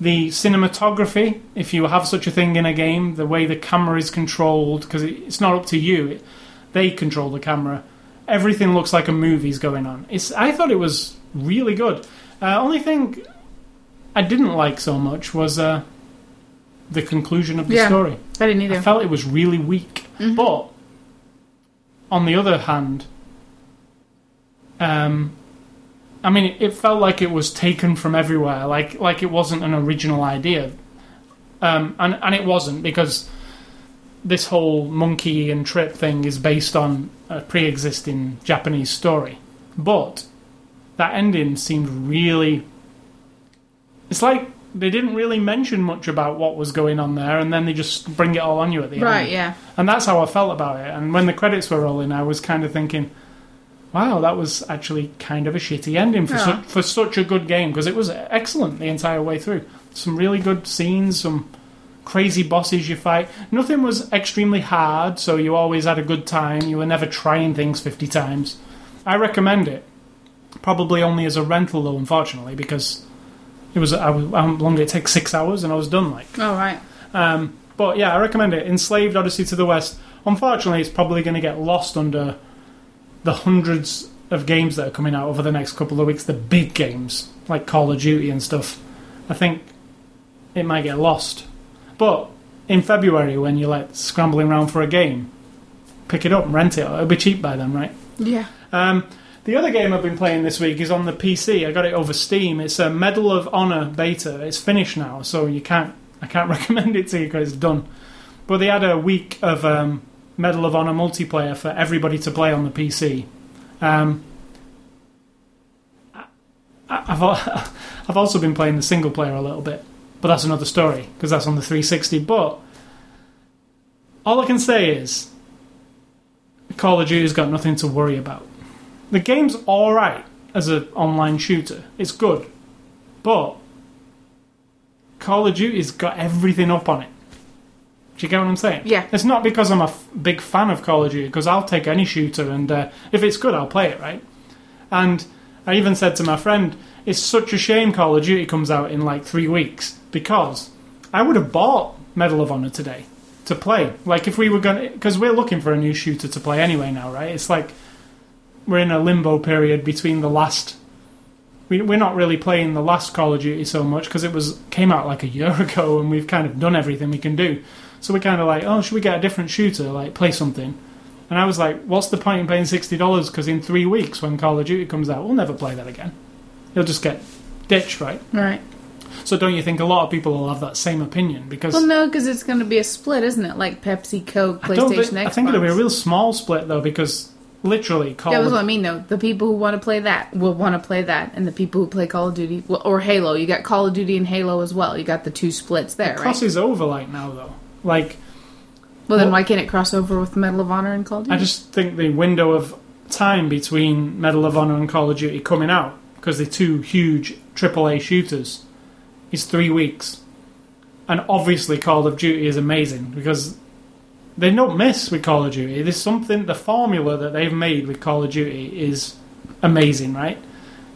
Speaker 1: the cinematography, if you have such a thing in a game, the way the camera is controlled, because it's not up to you, it, they control the camera. Everything looks like a movie's going on. It's. I thought it was really good. Uh, only thing I didn't like so much was uh, the conclusion of the
Speaker 2: Yeah.
Speaker 1: story.
Speaker 2: I didn't either.
Speaker 1: I felt it was really weak. But on the other hand, um, I mean, it, it felt like it was taken from everywhere, like like it wasn't an original idea, um, and and it wasn't because this whole monkey and trip thing is based on a pre-existing Japanese story, but that ending seemed really. It's like they didn't really mention much about what was going on there, and then they just bring it all on you at the end.
Speaker 2: Right, yeah.
Speaker 1: And that's how I felt about it. And when the credits were rolling, I was kind of thinking, wow, that was actually kind of a shitty ending for,
Speaker 2: Yeah.
Speaker 1: for such a good game because it was excellent the entire way through. Some really good scenes, some crazy bosses you fight. Nothing was extremely hard, so you always had a good time. You were never trying things 50 times. I recommend it. Probably only as a rental, though, unfortunately, because it was I was- how long did it take? Six hours, and I was done like.
Speaker 2: Oh, right.
Speaker 1: Um, but yeah, I recommend it. Enslaved Odyssey to the West. Unfortunately, it's probably going to get lost under the hundreds of games that are coming out over the next couple of weeks. The big games like Call of Duty and stuff. I think it might get lost. But in February, when you're like scrambling around for a game, pick it up and rent it. It'll be cheap by then, right?
Speaker 2: Yeah.
Speaker 1: Um, the other game I've been playing this week is on the PC. I got it over Steam. It's a Medal of Honor beta. It's finished now, so you can't. I can't (laughs) recommend it to you because it's done. But they had a week of um, Medal of Honor multiplayer for everybody to play on the PC. Um, I've (laughs) I've also been playing the single player a little bit, but that's another story because that's on the 360. But all I can say is Call of Duty's got nothing to worry about. The game's alright as an online shooter. It's good. But Call of Duty's got everything up on it. Do you get what I'm saying?
Speaker 2: Yeah.
Speaker 1: It's not because I'm a f- big fan of Call of Duty, because I'll take any shooter and uh, if it's good, I'll play it, right? And I even said to my friend, it's such a shame Call of Duty comes out in like three weeks because I would have bought Medal of Honor today to play. Like if we were going to, because we're looking for a new shooter to play anyway now, right? It's like we're in a limbo period between the last. We, we're not really playing the last Call of Duty so much because it was came out like a year (laughs) ago and we've kind of done everything we can do. So we're kind of like, oh, should we get a different shooter, like play something? And I was like, what's the point in paying sixty dollars? Because in three weeks, when Call of Duty comes out, we'll never play that again. You'll just get ditched, right?
Speaker 2: Right.
Speaker 1: So don't you think a lot of people will have that same opinion? Because
Speaker 2: Well, no, because it's going to be a split, isn't it? Like Pepsi, Coke,
Speaker 1: I,
Speaker 2: PlayStation,
Speaker 1: think,
Speaker 2: Xbox.
Speaker 1: I think it'll be a real small split though, because literally Call
Speaker 2: That was what I mean, though. The people who want to play that will want to play that, and the people who play Call of Duty well, or Halo. You got Call of Duty and Halo as well. You got the two splits there, right?
Speaker 1: crosses over like now though. Like
Speaker 2: Well, then
Speaker 1: Well-
Speaker 2: why can't it cross over with Medal of Honor and Call of Duty?
Speaker 1: I just think the window of time between Medal of Honor and Call of Duty coming out, because they're two huge AAA shooters, is three weeks. And obviously, Call of Duty is amazing because they don't miss with Call of Duty. There's something, the formula that they've made with Call of Duty is amazing, right?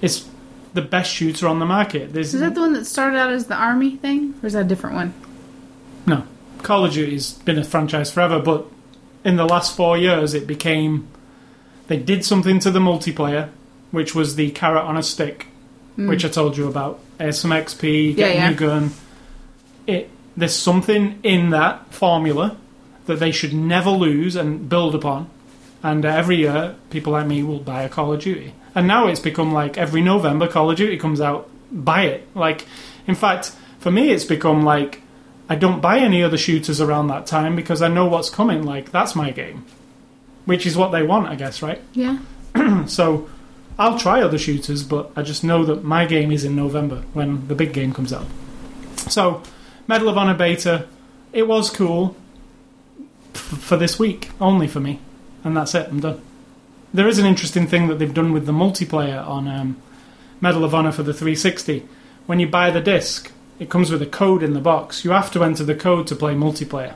Speaker 1: It's the best shooter on the market. There's
Speaker 2: Is that the one that started out as the army thing, or is that a different one?
Speaker 1: No. Call of Duty's been a franchise forever, but in the last four years it became. They did something to the multiplayer, which was the carrot on a stick, which I told you about. Uh, some XP, get.
Speaker 2: Yeah,
Speaker 1: a
Speaker 2: yeah.
Speaker 1: new gun. it there's something in that formula that they should never lose and build upon. And uh, every year, people like me will buy a Call of Duty. And now it's become like every November, Call of Duty comes out, buy it. Like, in fact, for me, it's become like I don't buy any other shooters around that time because I know what's coming. Like, that's my game. Which is what they want, I guess, right?
Speaker 2: Yeah. (clears throat)
Speaker 1: So I'll try other shooters, but I just know that my game is in November when the big game comes out. So, Medal of Honor beta, it was cool for this week, only for me. And that's it, I'm done. There is an interesting thing that they've done with the multiplayer on um, Medal of Honor for the 360. When you buy the disc, it comes with a code in the box. You have to enter the code to play multiplayer.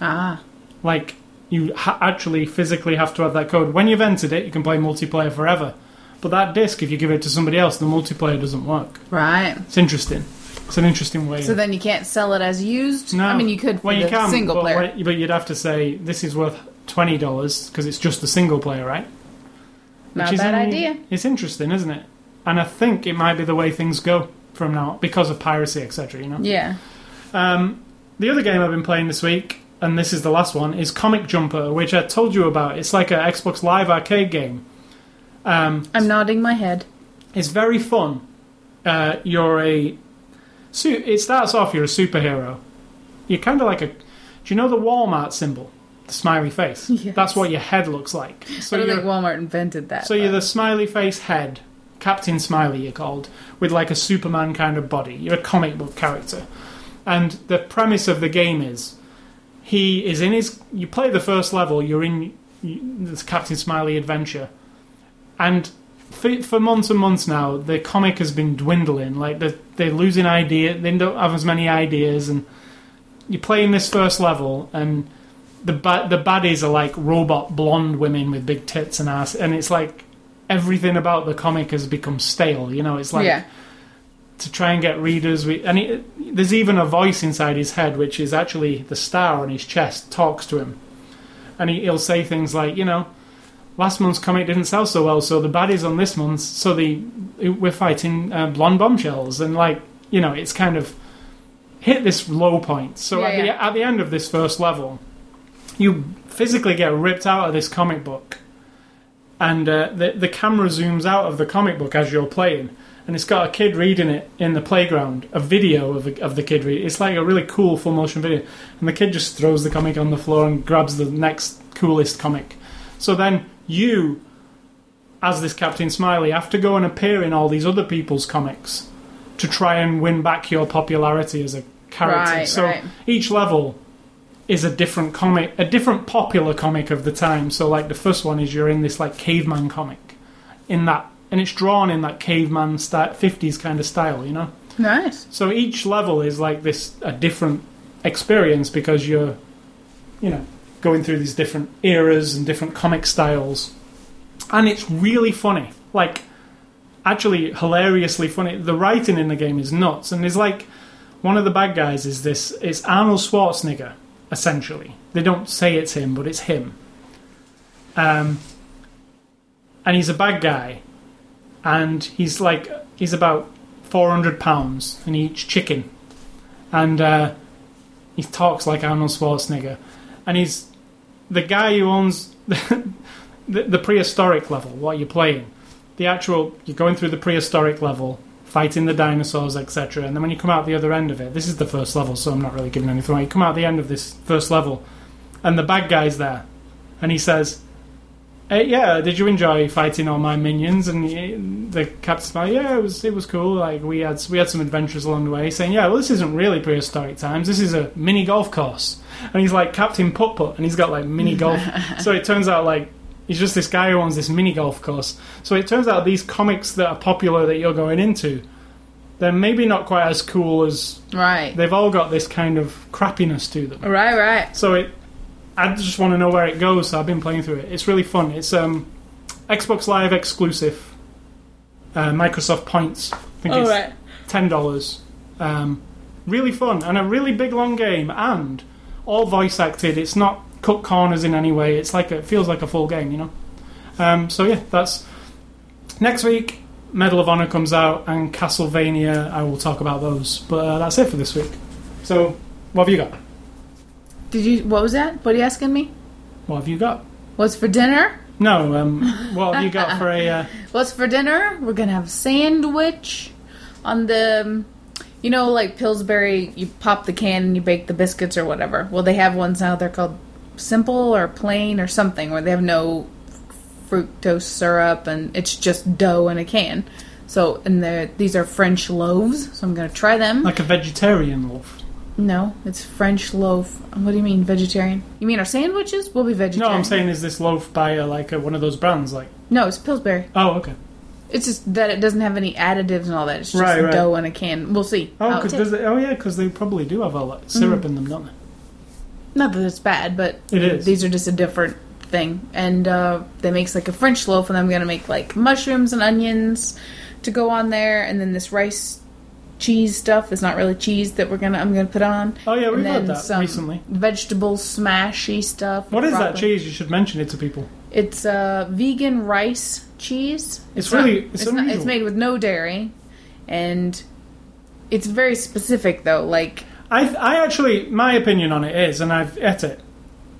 Speaker 2: Ah.
Speaker 1: Like, you ha- actually physically have to have that code. When you've entered it, you can play multiplayer forever. But that disc, if you give it to somebody else, the multiplayer doesn't work.
Speaker 2: Right.
Speaker 1: It's interesting. It's an interesting way.
Speaker 2: So then you can't sell it as used?
Speaker 1: no,
Speaker 2: I mean, you could for
Speaker 1: well, you
Speaker 2: the
Speaker 1: can,
Speaker 2: single
Speaker 1: but,
Speaker 2: player.
Speaker 1: but you'd have to say this is worth twenty dollars because it's just the single player, right?
Speaker 2: Not a bad idea.
Speaker 1: It's interesting, isn't it? And I think it might be the way things go from now because of piracy, etc. You know.
Speaker 2: Yeah.
Speaker 1: Um, the other game I've been playing this week, and this is the last one, is Comic Jumper, which I told you about. It's like an Xbox Live arcade game. Um,
Speaker 2: I'm nodding my head.
Speaker 1: it's very fun. Uh, you're a. su- It starts off. You're a superhero. You're kind of like a. Do you know the Walmart symbol, the smiley face? (laughs)
Speaker 2: Yes.
Speaker 1: That's what your head looks like. So
Speaker 2: I don't think Walmart invented that.
Speaker 1: so you're the smiley face head, Captain Smiley. You're called with like a Superman kind of body. You're a comic book character, and the premise of the game is he is in his. You play the first level. You're in this Captain Smiley adventure, and for, for months and months now, the comic has been dwindling. Like they're, they're losing idea. They don't have as many ideas, and you play in this first level, and the ba- the baddies are like robot blonde women with big tits and ass, and it's like everything about the comic has become stale. You know, it's like
Speaker 2: yeah.
Speaker 1: to try and get readers. We, and it, there's even a voice inside his head, which is actually the star on his chest, talks to him, and he, he'll say things like, you know, last month's comic didn't sell so well, so the baddies on this month, so the we're fighting uh, blonde bombshells, and like, you know, it's kind of hit this low point. So
Speaker 2: Yeah,
Speaker 1: at, the, at the end of this first level, you physically get ripped out of this comic book, and uh, the the camera zooms out of the comic book as you're playing, and it's got a kid reading it in the playground, a video of, the of the kid reading. It's like a really cool full motion video, and the kid just throws the comic on the floor and grabs the next coolest comic. So then you, as this Captain Smiley, have to go and appear in all these other people's comics to try and win back your popularity as a character.
Speaker 2: Right,
Speaker 1: so
Speaker 2: right.
Speaker 1: each level is a different comic, a different popular comic of the time. So like the first one is you're in this like caveman comic, in that, and it's drawn in that caveman sti- 50s kind of style, you know.
Speaker 2: Nice.
Speaker 1: So each level is like this a different experience because you're, you know, going through these different eras and different comic styles, and it's really funny. Like, actually hilariously funny. The writing in the game is nuts, and it's like one of the bad guys is this. It's Arnold Schwarzenegger essentially. They don't say it's him, but it's him. Um, and he's a bad guy, and he's like he's about four hundred pounds, and he eats chicken, and uh, he talks like Arnold Schwarzenegger, and he's the guy who owns (laughs) the, the, prehistoric level. What you're playing, the actual you're going through the prehistoric level, fighting the dinosaurs, etc. And then when you come out the other end of it, this is the first level, so I'm not really giving anything away. You come out the end of this first level, and the bad guy's there, and he says. Uh, yeah, did you enjoy fighting all my minions? And he- the captain's like, yeah, it was it was cool. Like we had we had some adventures along the way. Saying, yeah, well, this isn't really prehistoric times. This is a mini golf course. And he's like Captain Putt Putt, and he's got like mini golf. (laughs) so it turns out like he's just this guy who owns this mini golf course. So it turns out these comics that are popular that you're going into, they're maybe not quite as cool as
Speaker 2: Right.
Speaker 1: they've all got this kind of crappiness to them.
Speaker 2: Right, right.
Speaker 1: So it, I just want to know where it goes. So I've been playing through it. It's really fun. It's um, Xbox Live exclusive. Uh, Microsoft points. I think
Speaker 2: All
Speaker 1: it's
Speaker 2: right.
Speaker 1: ten dollars. Um, really fun and a really big long game and all voice acted. It's not cut corners in any way. It's like a, it feels like a full game, you know. Um, so yeah, that's next week. Medal of Honor comes out and Castlevania. I will talk about those, but uh, that's it for this week. So, what have you got?
Speaker 2: Did you? What was that? What are you asking me?
Speaker 1: What have you got?
Speaker 2: What's for dinner?
Speaker 1: No, um, what have you got for a? Uh, (laughs)
Speaker 2: What's for dinner? We're gonna have sandwich on the, um, you know, like Pillsbury. You pop the can and you bake the biscuits or whatever. Well, they have ones now. They're called simple or plain or something, where they have no fructose syrup and it's just dough in a can. So, and these are French loaves. So I'm gonna try them.
Speaker 1: like a vegetarian loaf.
Speaker 2: No, it's French loaf. What do you mean vegetarian? You mean our sandwiches? We'll be vegetarian. No.
Speaker 1: I'm saying is this loaf by uh, like uh one of those brands? Like,
Speaker 2: no. It's Pillsbury.
Speaker 1: oh, okay.
Speaker 2: It's just that it doesn't have any additives and all that. It's just
Speaker 1: Right, right.
Speaker 2: dough in a can. We'll see.
Speaker 1: Oh,
Speaker 2: it
Speaker 1: cause
Speaker 2: tastes.
Speaker 1: does it, oh yeah, because they probably do have a lot
Speaker 2: Mm-hmm.
Speaker 1: syrup in them, don't they?
Speaker 2: Not that it's bad, but
Speaker 1: It is.
Speaker 2: these are just a different thing. And uh, they makes like a French loaf, and I'm gonna make like mushrooms and onions to go on there, and then this rice cheese stuff that's not really cheese that we're gonna I'm gonna put on.
Speaker 1: Oh yeah, we've had that
Speaker 2: some
Speaker 1: recently.
Speaker 2: Vegetable smashy stuff.
Speaker 1: What is that cheese? You should mention it to people.
Speaker 2: It's uh, vegan rice cheese.
Speaker 1: It's
Speaker 2: not-
Speaker 1: really- it's
Speaker 2: not, it's made with no dairy, and it's very specific though. Like
Speaker 1: I, I actually, my opinion on it is, and I've ate it.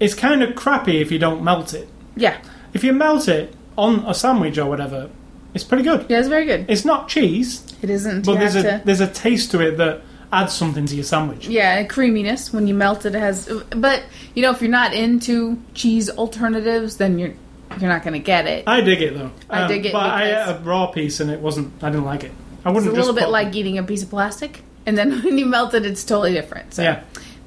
Speaker 1: It's kind of crappy if you don't melt it.
Speaker 2: yeah,
Speaker 1: If you melt it on a sandwich or whatever, it's pretty good.
Speaker 2: yeah, it's very good.
Speaker 1: It's not cheese,
Speaker 2: It isn't.
Speaker 1: but
Speaker 2: you
Speaker 1: there's
Speaker 2: have
Speaker 1: a
Speaker 2: to,
Speaker 1: there's a taste to it that adds something to your sandwich.
Speaker 2: yeah, and creaminess when you melt it. It has, but you know, if you're not into cheese alternatives, then you're you're not gonna get it.
Speaker 1: I dig it though.
Speaker 2: I
Speaker 1: Um,
Speaker 2: dig it
Speaker 1: but I ate a raw piece and it wasn't. I didn't like it. I
Speaker 2: It's
Speaker 1: wouldn't
Speaker 2: a
Speaker 1: just
Speaker 2: little bit
Speaker 1: put-
Speaker 2: like eating a piece of plastic, and then (laughs) when you melt it, it's totally different. So.
Speaker 1: Yeah.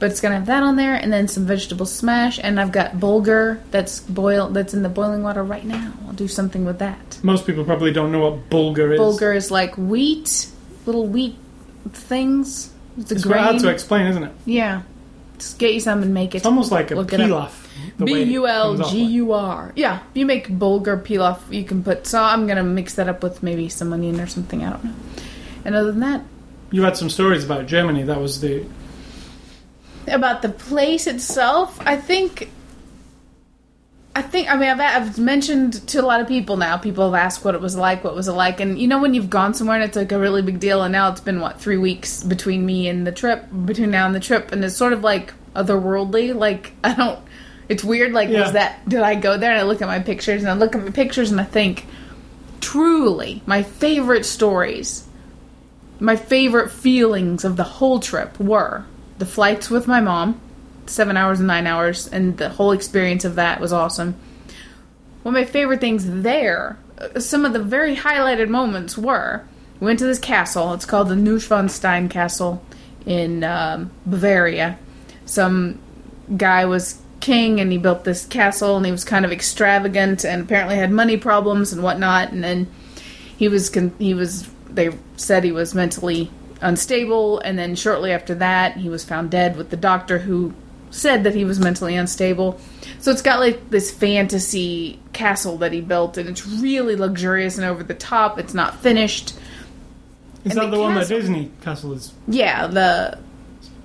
Speaker 2: But it's gonna have that on there, and then some vegetable smash, and I've got bulgur that's boil that's in the boiling water right now. I'll do something with that.
Speaker 1: Most people probably don't know what bulgur is.
Speaker 2: Bulgur is like wheat, little wheat things. It's a
Speaker 1: It's quite hard to explain, isn't it?
Speaker 2: yeah, just get you some and make it.
Speaker 1: It's almost like a
Speaker 2: Look
Speaker 1: pilaf.
Speaker 2: B U L G. U R. Yeah, you make bulgur pilaf. You can put. So I'm gonna mix that up with maybe some onion or something. I don't know. And other than that,
Speaker 1: You had some stories about Germany. That was the
Speaker 2: about the place itself, I think. I think I mean I've, I've mentioned to a lot of people now. People have asked what it was like, what was it like, and you know when you've gone somewhere and it's like a really big deal, and now it's been what three weeks between me and the trip, between now and the trip, and it's sort of like otherworldly. Like (laughs) I don't, it's weird. Like
Speaker 1: Yeah.
Speaker 2: was that? Did I go there and I look at my pictures and I look at my pictures and I think, truly, my favorite stories, my favorite feelings of the whole trip were the flights with my mom, seven hours and nine hours, and the whole experience of that was awesome. One of my favorite things there, uh, some of the very highlighted moments were we went to this castle. It's called the Neuschwanstein Castle in um, Bavaria. Some guy was king and he built this castle and he was kind of extravagant and apparently had money problems and whatnot. And then he was con- he was they said he was mentally unstable and then shortly after that he was found dead with the doctor who said that he was mentally unstable so it's got like this fantasy castle that he built and it's really luxurious and over the top it's not finished
Speaker 1: Is
Speaker 2: And
Speaker 1: that
Speaker 2: the
Speaker 1: the, one that Disney Castle is?
Speaker 2: yeah the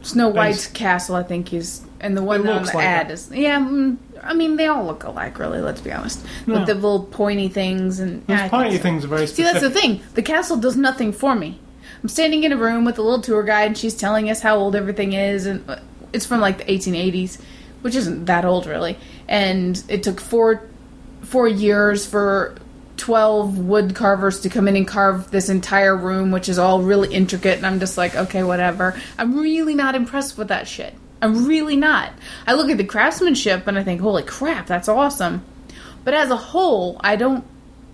Speaker 2: snow white's
Speaker 1: Nice.
Speaker 2: castle i think is and the one
Speaker 1: It
Speaker 2: on the
Speaker 1: like
Speaker 2: ad
Speaker 1: that.
Speaker 2: is yeah mm, i mean they all look alike really let's be honest
Speaker 1: No.
Speaker 2: with the little pointy things and yeah,
Speaker 1: pointy
Speaker 2: so.
Speaker 1: things are very
Speaker 2: See, that's the thing. The castle does nothing for me. I'm standing in a room with a little tour guide, and she's telling us how old everything is, and it's from like the 1880s, which isn't that old really. And it took four four years for 12 wood carvers to come in and carve this entire room, which is all really intricate. And I'm just like, okay, whatever. I'm really not impressed with that shit. I'm really not. I look at the craftsmanship and I think, holy crap, that's awesome. But as a whole, I don't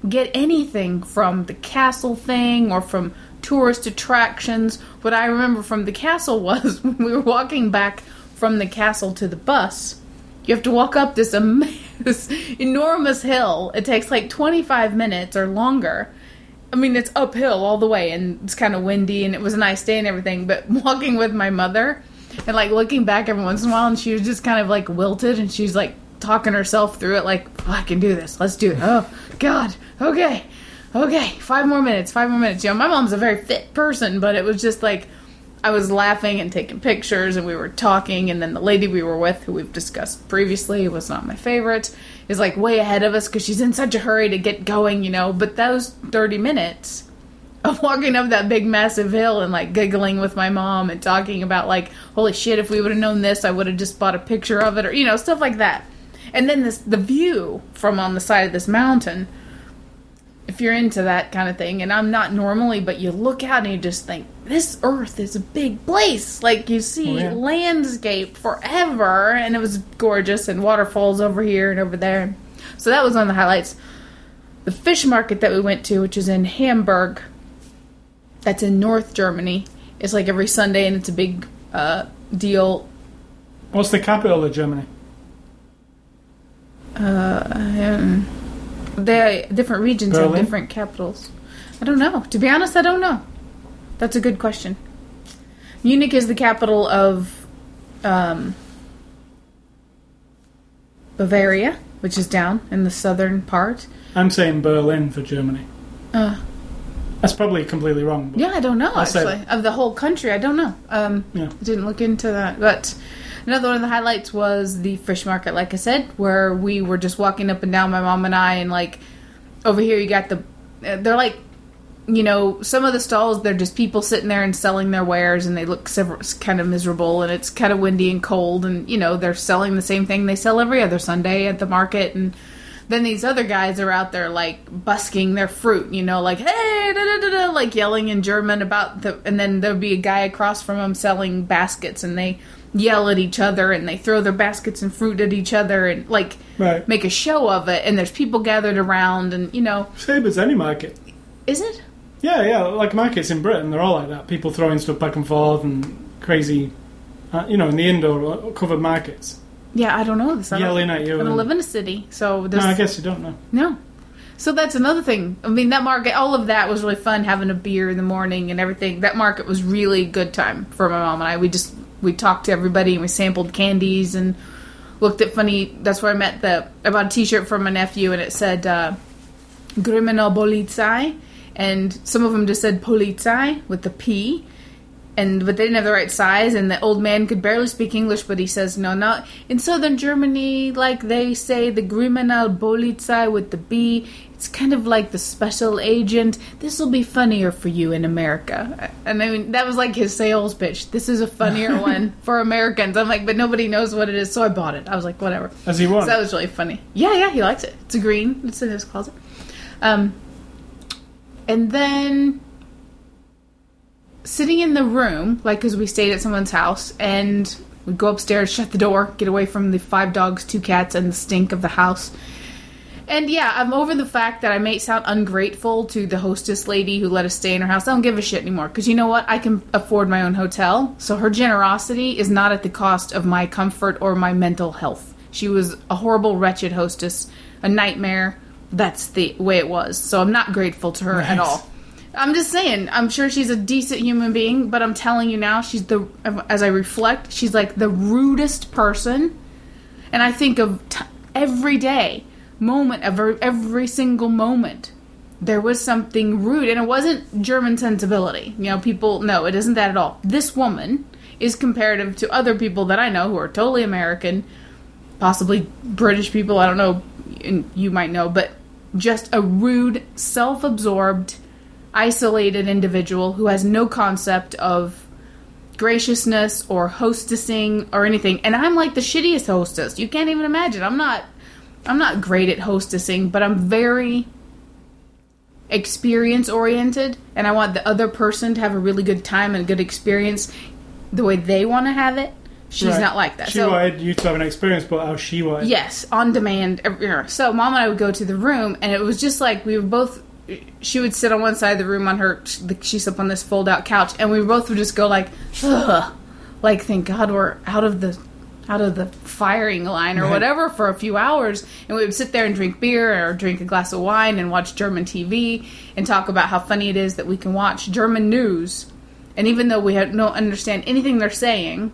Speaker 2: get anything from the castle thing or from tourist attractions. What I remember from the castle (laughs) was when we were walking back from the castle to the bus, you have to walk up this, am- (laughs) this enormous hill. It takes like 25 minutes or longer. I mean, it's uphill all the way, and it's kind of windy, and it was a nice day and everything. But (laughs) walking with my mother and like looking back every once in a while, and she was just kind of like wilted, and she's like talking herself through it, like, oh, I can do this. Let's do it. Oh, God. Okay. Okay. Five more minutes. Five more minutes. You know, my mom's a very fit person, but it was just like, I was laughing and taking pictures, and we were talking, and then the lady we were with, who we've discussed previously, was not my favorite, is like way ahead of us because she's in such a hurry to get going, you know. But those 30 minutes of walking up that big massive hill and like giggling with my mom and talking about like, holy shit, if we would have known this, I would have just bought a picture of it or you know stuff like that. And then this the view from on the side of this mountain. If you're into that kind of thing, and I'm not normally, but you look out and you just think this Earth is a big place. Like you see
Speaker 1: Oh, yeah.
Speaker 2: landscape forever, and it was gorgeous, and waterfalls over here and over there. So that was one of the highlights. The fish market that we went to, which is in Hamburg, that's in North Germany. It's like every Sunday, and it's a big uh, deal.
Speaker 1: What's the capital of Germany?
Speaker 2: Uh, Um, they different regions have different capitals. I don't know. To be honest, I don't know. That's a good question. Munich is the capital of um, Bavaria, which is down in the southern part.
Speaker 1: I'm saying Berlin for Germany.
Speaker 2: Uh,
Speaker 1: That's probably completely wrong.
Speaker 2: Yeah, I don't know
Speaker 1: I'll
Speaker 2: actually of the whole country. I don't know. Um,
Speaker 1: Yeah.
Speaker 2: I didn't look into that. But another one of the highlights was the fish market, like I said, where we were just walking up and down, my mom and I, and like over here you got the. uh, They're like, you know, some of the stalls they're just people sitting there and selling their wares, and they look several, kind of miserable, and it's kind of windy and cold, and you know they're selling the same thing they sell every other Sunday at the market, and then these other guys are out there like busking their fruit, you know, like hey, da, da, da, like yelling in German about the, and then there'll be a guy across from them selling baskets, and they yell at each other, and they throw their baskets and fruit at each other, and like
Speaker 1: Right.
Speaker 2: make a show of it, and there's people gathered around, and you know,
Speaker 1: Same as any market.
Speaker 2: is it?
Speaker 1: Yeah, yeah, like markets in Britain, they're all like that. People throwing stuff back and forth and crazy, uh, you know, in the indoor covered markets.
Speaker 2: Yeah, I don't know this. I
Speaker 1: Yelling at you
Speaker 2: I don't live in a city, so
Speaker 1: No, I guess you don't know.
Speaker 2: No. So that's another thing. I mean, that market, all of that was really fun. Having a beer in the morning and everything. That market was really good time for my mom and I. We just we talked to everybody and we sampled candies and looked at funny. That's where I met the. I bought a T-shirt for my nephew and it said uh, "Criminal Polizei," and some of them just said "Polizei" with the P and but they didn't have the right size and the old man could barely speak english but he says no not in southern germany like they say the kriminalpolizei with the b it's kind of like the special agent. This will be funnier for you in america. And i mean that was like his sales pitch. This is a funnier (laughs) one for americans. I'm like but nobody knows what it is. So i bought it. I was like whatever.
Speaker 1: As he won?
Speaker 2: so that was really funny. Yeah yeah he likes it. It's a green. It's in his closet. Um and then sitting in the room, like because we stayed at someone's house, and we go upstairs, shut the door, get away from the five dogs, two cats, and the stink of the house. And yeah, I'm over the fact that I may sound ungrateful to the hostess lady who let us stay in her house. I don't give a shit anymore because you know what? I can afford my own hotel. So her generosity is not at the cost of my comfort or my mental health. She was a horrible, wretched hostess, a nightmare. That's the way it was. So I'm not grateful to her at all. I'm just saying, I'm sure she's a decent human being, but I'm telling you now, she's the, as I reflect, she's like the rudest person. And I think of t- every day, moment, every, every single moment, there was something rude. And it wasn't German sensibility. You know, people, no, it isn't that at all. This woman is comparative to other people that I know who are totally American, possibly British people, I don't know, and you might know, but just a rude, self absorbed, isolated individual who has no concept of graciousness or hostessing or anything. And I'm like the shittiest hostess. You can't even imagine. I'm not I'm not great at hostessing, but I'm very experience oriented and I want the other person to have a really good time and a good experience the way they want to have it. She's
Speaker 1: Right.
Speaker 2: not like that.
Speaker 1: She
Speaker 2: so
Speaker 1: wanted you to have an experience, but how she wanted.
Speaker 2: Yes, on demand. So mom and I would go to the room, and it was just like we were both. She would sit on one side of the room on her. She slept on this fold-out couch, and we both would just go like, ugh, like thank God we're out of the out of the firing line or
Speaker 1: Right.
Speaker 2: whatever for a few hours, and we would sit there and drink beer or drink a glass of wine and watch German TV and talk about how funny it is that we can watch German news, and even though we don't understand anything they're saying,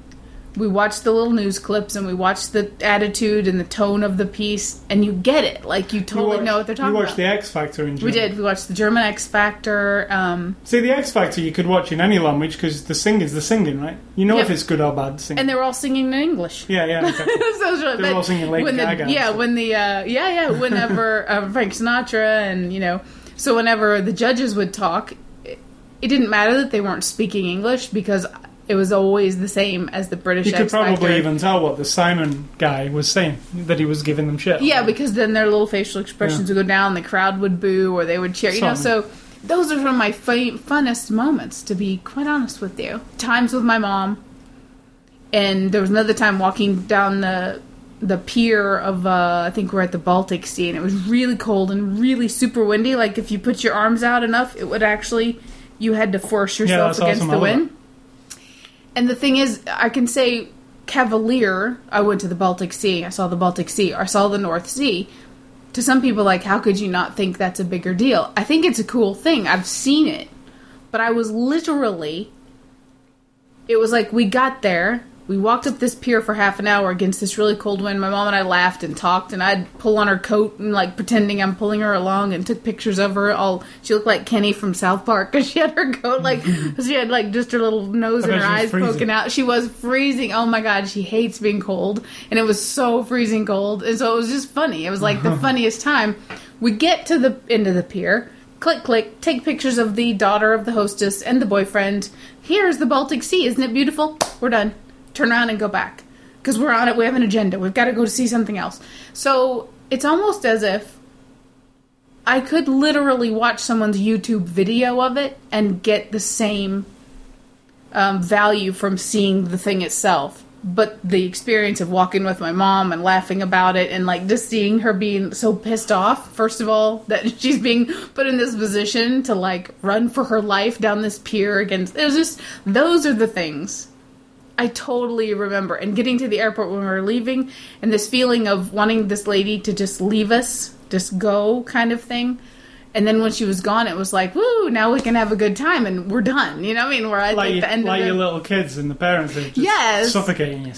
Speaker 2: we watch the little news clips and we watch the attitude and the tone of the piece, and you get it. Like you
Speaker 1: You
Speaker 2: totally
Speaker 1: watched-
Speaker 2: know what they're talking about.
Speaker 1: You watched
Speaker 2: about.
Speaker 1: the X Factor in
Speaker 2: Germany.
Speaker 1: we
Speaker 2: did. We watched the German X Factor. Um,
Speaker 1: See, the X Factor you could watch in any language because the singing's the singing, right? You know
Speaker 2: Yep.
Speaker 1: if it's good or bad singing.
Speaker 2: and they were all singing in English.
Speaker 1: yeah, yeah, (laughs) exactly.
Speaker 2: so really,
Speaker 1: They were all singing Lady
Speaker 2: when the,
Speaker 1: Gaga and
Speaker 2: Yeah, when the uh, yeah yeah whenever uh, Frank Sinatra and you know so whenever the judges would talk, it didn't matter that they weren't speaking English because it was always the same as the British.
Speaker 1: You could probably
Speaker 2: Factor.
Speaker 1: even tell what the Simon guy was saying that he was giving them shit.
Speaker 2: Yeah, because then their little facial expressions would go down, the crowd would boo, or they would cheer. You know, so those are some of my fa- funnest moments, to be quite honest with you. Times with my mom, and there was another time walking down the the pier of uh, I think we're at the Baltic Sea, and it was really cold and really super windy. Like if you put your arms out enough, it would actually you had to force yourself
Speaker 1: that's
Speaker 2: against
Speaker 1: awesome.
Speaker 2: the wind. And the thing is, I can say Cavalier. I went to the Baltic Sea. I saw the Baltic Sea. I saw the North Sea. To some people, like, how could you not think that's a bigger deal? I think it's a cool thing. I've seen it, but I was literally. It was like we got there. We walked up this pier for half an hour against this really cold wind. My mom and I laughed and talked, and I'd pull on her coat and like pretending I'm pulling her along, and took pictures of her. All she looked like Kenny from South Park because she had her coat like (laughs) she had like just her little nose and her eyes
Speaker 1: freezing.
Speaker 2: poking out. She was freezing. Oh my god, she hates being cold, and it was so freezing cold, and so it was just funny. It was like the (laughs) funniest time. We get to the end of the pier. Click, click, take pictures of the daughter of the hostess and the boyfriend. Here's the Baltic Sea. Isn't it beautiful? We're done. Turn around and go back. Because we're on it. We have an agenda. We've got to go to see something else. So it's almost as if I could literally watch someone's YouTube video of it and get the same um, value from seeing the thing itself. But the experience of walking with my mom and laughing about it and like just seeing her being so pissed off, first of all, (laughs) that she's being put in this position to like run for her life down this pier against it was just those are the things I totally remember. And getting to the airport when we were leaving and this feeling of wanting this lady to just leave us, just go kind of thing. And then when she was gone, it was like, woo, now we can have a good time and we're done. You know what I mean? Where I
Speaker 1: like,
Speaker 2: think the end
Speaker 1: like
Speaker 2: of
Speaker 1: your little kids and the parents are just
Speaker 2: Yes.
Speaker 1: suffocating you.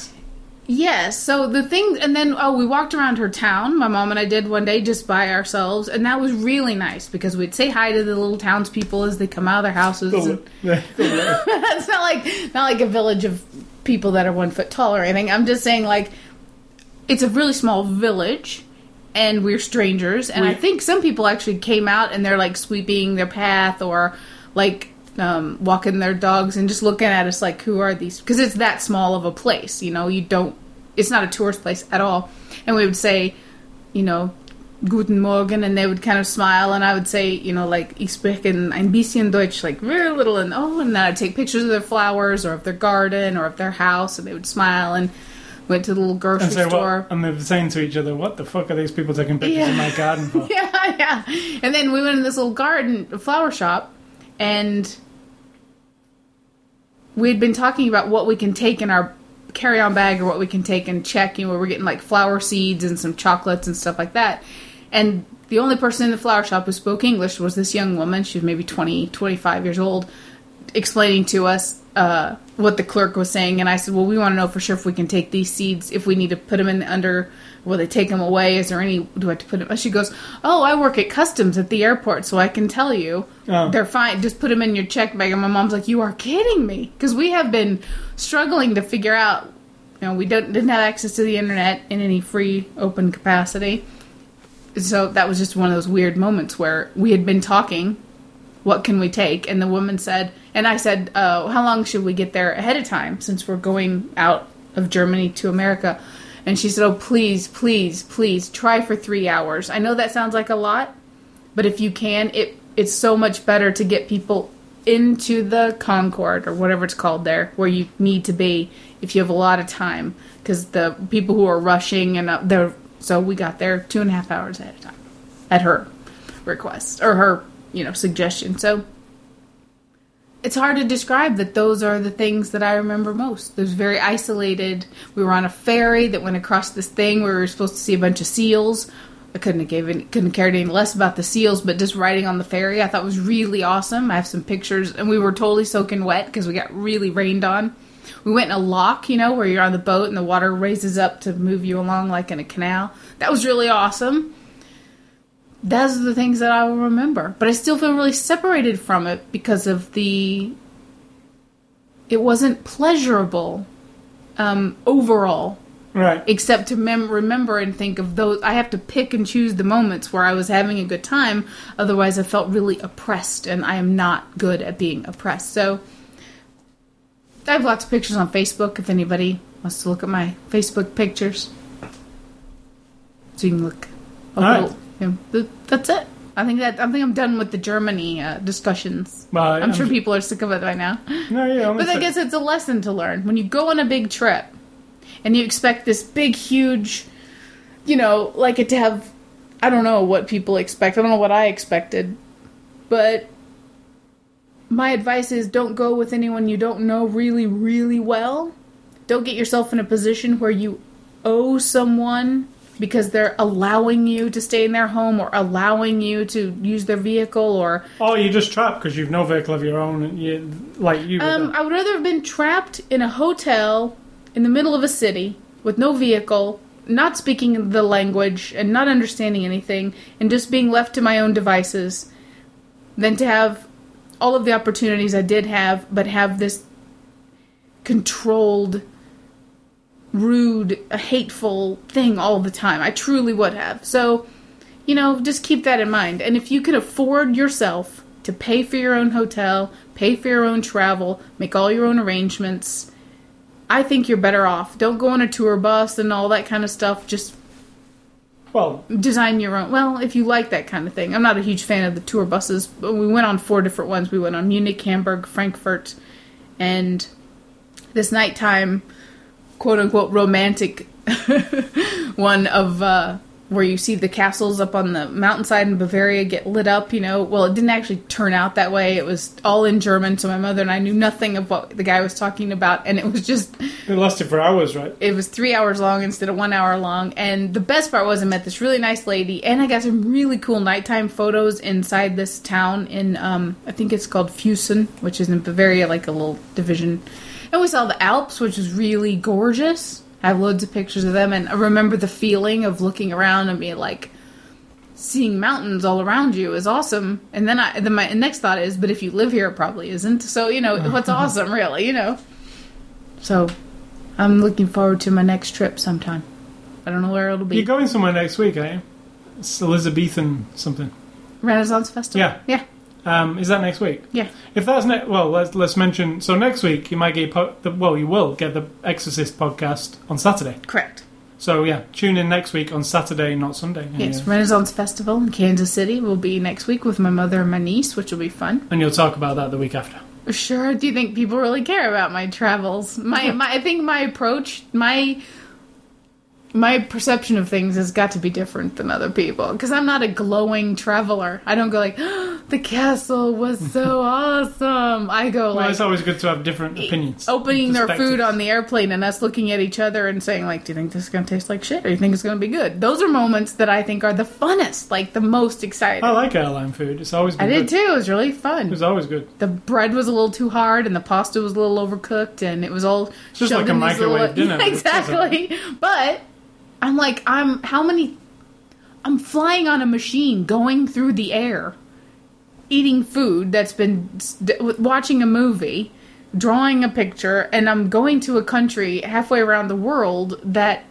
Speaker 2: Yes. So the thing, and then oh, we walked around her town. My mom and I did one day just by ourselves, and that was really nice because we'd say hi to the little townspeople as they come out of their houses. and- (laughs) (laughs) it's not like not like a village of people that are one foot tall or anything. I'm just saying like it's a really small village and we're strangers. And I think some people actually came out and they're like sweeping their path or like um, walking their dogs and just looking at us like who are these? Because it's that small of a place you know? You don't it's not a tourist place at all. And we would say you know Guten Morgen, and they would kind of smile, and I would say, you know, like, ich spreche ein bisschen Deutsch, like, very little, and oh, and then I'd take pictures of their flowers, or of their garden, or of their house, and they would smile, and went to the little grocery
Speaker 1: And say
Speaker 2: store.
Speaker 1: what? And they're saying to each other, "What the fuck are these people taking pictures
Speaker 2: Yeah.
Speaker 1: in my garden for?" (laughs)
Speaker 2: yeah, yeah. And then we went in this little garden, flower shop, and we had been talking about what we can take in our carry-on bag or what we can take and check. You know, we're getting like flower seeds and some chocolates and stuff like that. And the only person in the flower shop who spoke English was this young woman. She was maybe 20, 25 years old, explaining to us uh, what the clerk was saying. And I said, "Well, we want to know for sure if we can take these seeds. If we need to put them in the under, will they take them away? Is there any? Do I have to put them?" She goes, "Oh, I work at customs at the airport, so I can tell you
Speaker 1: Oh.
Speaker 2: they're fine. Just put them in your check bag." And my mom's like, "You are kidding me?" Because we have been struggling to figure out. You know, we don't, didn't have access to the internet in any free, open capacity. So that was just one of those weird moments where we had been talking what can we take? And the woman said, and I said, uh, how long should we get there ahead of time since we're going out of Germany to America? And she said, oh, please, please, please try for three hours. I know that sounds like a lot, but if you can, it it's so much better to get people into the Concord or whatever it's called there, where you need to be if you have a lot of time, because the people who are rushing and uh, they're so we got there two and a half hours ahead of time at her request or her you know suggestion. So it's hard to describe that those are the things that I remember most. Those very isolated. We were on a ferry that went across this thing where we were supposed to see a bunch of seals. I couldn't have given couldn't cared any less about the seals, but just riding on the ferry I thought was really awesome. I have some pictures, and we were totally soaking wet because we got really rained on. We went in a lock, you know, where you're on the boat and the water raises up to move you along like in a canal. That was really awesome those are the things that I will remember. But I still feel really separated from it because of the. It wasn't pleasurable um, overall.
Speaker 1: Right.
Speaker 2: except to mem- remember and think of those. I have to pick and choose the moments where I was having a good time. Otherwise, I felt really oppressed, and I am not good at being oppressed. So, I have lots of pictures on Facebook. If anybody wants to look at my Facebook pictures, so you can look.
Speaker 1: All right.
Speaker 2: that's it. I think that I think I'm done with the Germany uh, discussions.
Speaker 1: Well,
Speaker 2: I'm,
Speaker 1: I'm
Speaker 2: sure people are sick of it by now.
Speaker 1: No, yeah.
Speaker 2: But I guess it's a lesson to learn. When you go on a big trip and you expect this big, huge, you know, like it to have, I don't know what people expect. I don't know what I expected. But my advice is don't go with anyone you don't know really, really well. Don't get yourself in a position where you owe someone because they're allowing you to stay in their home or allowing you to use their vehicle or
Speaker 1: oh you're just trapped because you've no vehicle of your own. And you, like you.
Speaker 2: Um. I would rather have been trapped in a hotel in the middle of a city with no vehicle, not speaking the language and not understanding anything, and just being left to my own devices, than to have all of the opportunities I did have, but have this controlled, rude, hateful thing all the time. I truly would have. So, you know, just keep that in mind. And if you can afford yourself to pay for your own hotel, pay for your own travel, make all your own arrangements, I think you're better off. Don't go on a tour bus and all that kind of stuff. Just
Speaker 1: well,
Speaker 2: design your own. Well, if you like that kind of thing. I'm not a huge fan of the tour buses, but we went on four different ones. We went on Munich, Hamburg, Frankfurt, and this nighttime, quote unquote, romantic (laughs) one of uh, where you see the castles up on the mountainside in Bavaria get lit up. You know, well, it didn't actually turn out that way. It was all in German, so my mother and I knew nothing of what the guy was talking about, and it was just
Speaker 1: it lasted for hours, right?
Speaker 2: it was three hours long instead of one hour long. And the best part was I met this really nice lady, and I got some really cool nighttime photos inside this town in um, I think it's called Füssen, which is in Bavaria, like a little division. And we saw the Alps, which was really gorgeous. I have loads of pictures of them, and I remember the feeling of looking around and being like, seeing mountains all around you is awesome. And then I, then my next thought is, but if you live here, it probably isn't. So you know, what's (laughs) awesome, really, you know. So, I'm looking forward to my next trip sometime. I don't know where it'll be.
Speaker 1: You're going somewhere next week, are you? It's Elizabethan something.
Speaker 2: Renaissance Festival.
Speaker 1: Yeah.
Speaker 2: yeah,
Speaker 1: Um, is that next week?
Speaker 2: yeah.
Speaker 1: If that's ne- well, let's let's mention. So next week you might get po- the, well, you will get the Exorcist podcast on Saturday.
Speaker 2: Correct.
Speaker 1: So yeah, tune in next week on Saturday, not Sunday.
Speaker 2: Yes,
Speaker 1: uh,
Speaker 2: Renaissance Festival in Kansas City will be next week with my mother and my niece, which will be fun.
Speaker 1: and you'll talk about that the week after.
Speaker 2: Sure. Do you think people really care about my travels? My, my I think my approach, my my perception of things has got to be different than other people because I'm not a glowing traveler. I don't go like, (gasps) the castle was so (laughs) awesome. I go like
Speaker 1: Well,
Speaker 2: like
Speaker 1: it's always good to have different opinions.
Speaker 2: opening their food on the airplane and us looking at each other and saying like, "Do you think this is going to taste like shit, or do you think it's going to be good?" Those are moments that I think are the funnest, like the most exciting.
Speaker 1: I like airline food. It's always been
Speaker 2: I did
Speaker 1: good.
Speaker 2: too. It was really fun.
Speaker 1: It was always good.
Speaker 2: The bread was a little too hard, and the pasta was a little overcooked, and it was all
Speaker 1: just
Speaker 2: shoved
Speaker 1: like a microwave dinner, (laughs) which isn't.
Speaker 2: exactly. But I'm like, I'm how many? I'm flying on a machine, going through the air, eating food that's been watching a movie, drawing a picture, and I'm going to a country halfway around the world that.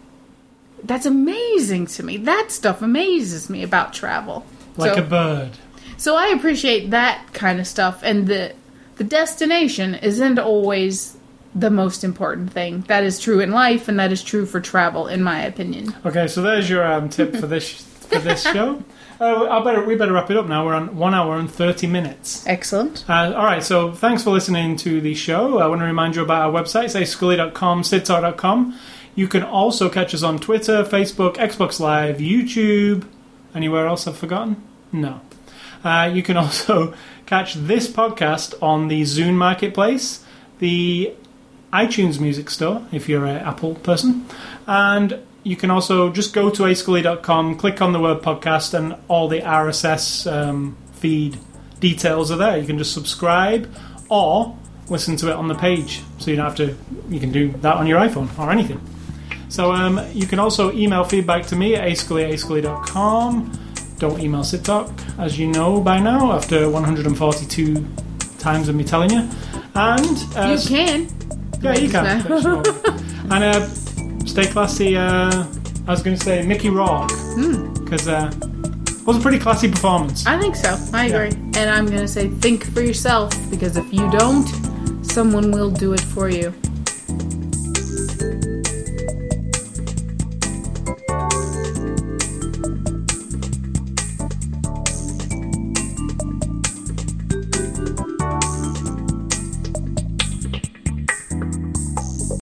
Speaker 2: That's amazing to me. That stuff amazes me about travel.
Speaker 1: Like
Speaker 2: So-
Speaker 1: a bird.
Speaker 2: so I appreciate that kind of stuff, and the the destination isn't always the most important thing. That is true in life, and that is true for travel, in my opinion.
Speaker 1: Okay, so there's your um, tip for this for this (laughs) show. Uh, I better we better wrap it up now. We're on one hour and thirty minutes.
Speaker 2: Excellent.
Speaker 1: Uh, all right, so thanks for listening to the show. I want to remind you about our website, say scully.com, sittalk.com. You can also catch us on Twitter, Facebook, Xbox Live, YouTube. Anywhere else I've forgotten? No. Uh, you can (laughs) also catch this podcast on the Zune Marketplace, the iTunes Music Store, if you're an Apple person, and you can also just go to ascully.com, click on the word podcast, and all the RSS um, feed details are there. You can just subscribe or listen to it on the page, so you don't have to. You can do that on your iPhone or anything. So um, you can also email feedback to me at ascully ascully.com. Don't email SitTalk, as you know by now, after 142 times of me telling you. And uh,
Speaker 2: you can.
Speaker 1: yeah, you can. (laughs) And uh, stay classy. Uh, I was going to say Mickey Rourke because uh, it was a pretty classy performance.
Speaker 2: I think so. I
Speaker 1: Yeah.
Speaker 2: agree. And I'm going to say think for yourself because if you don't, someone will do it for you.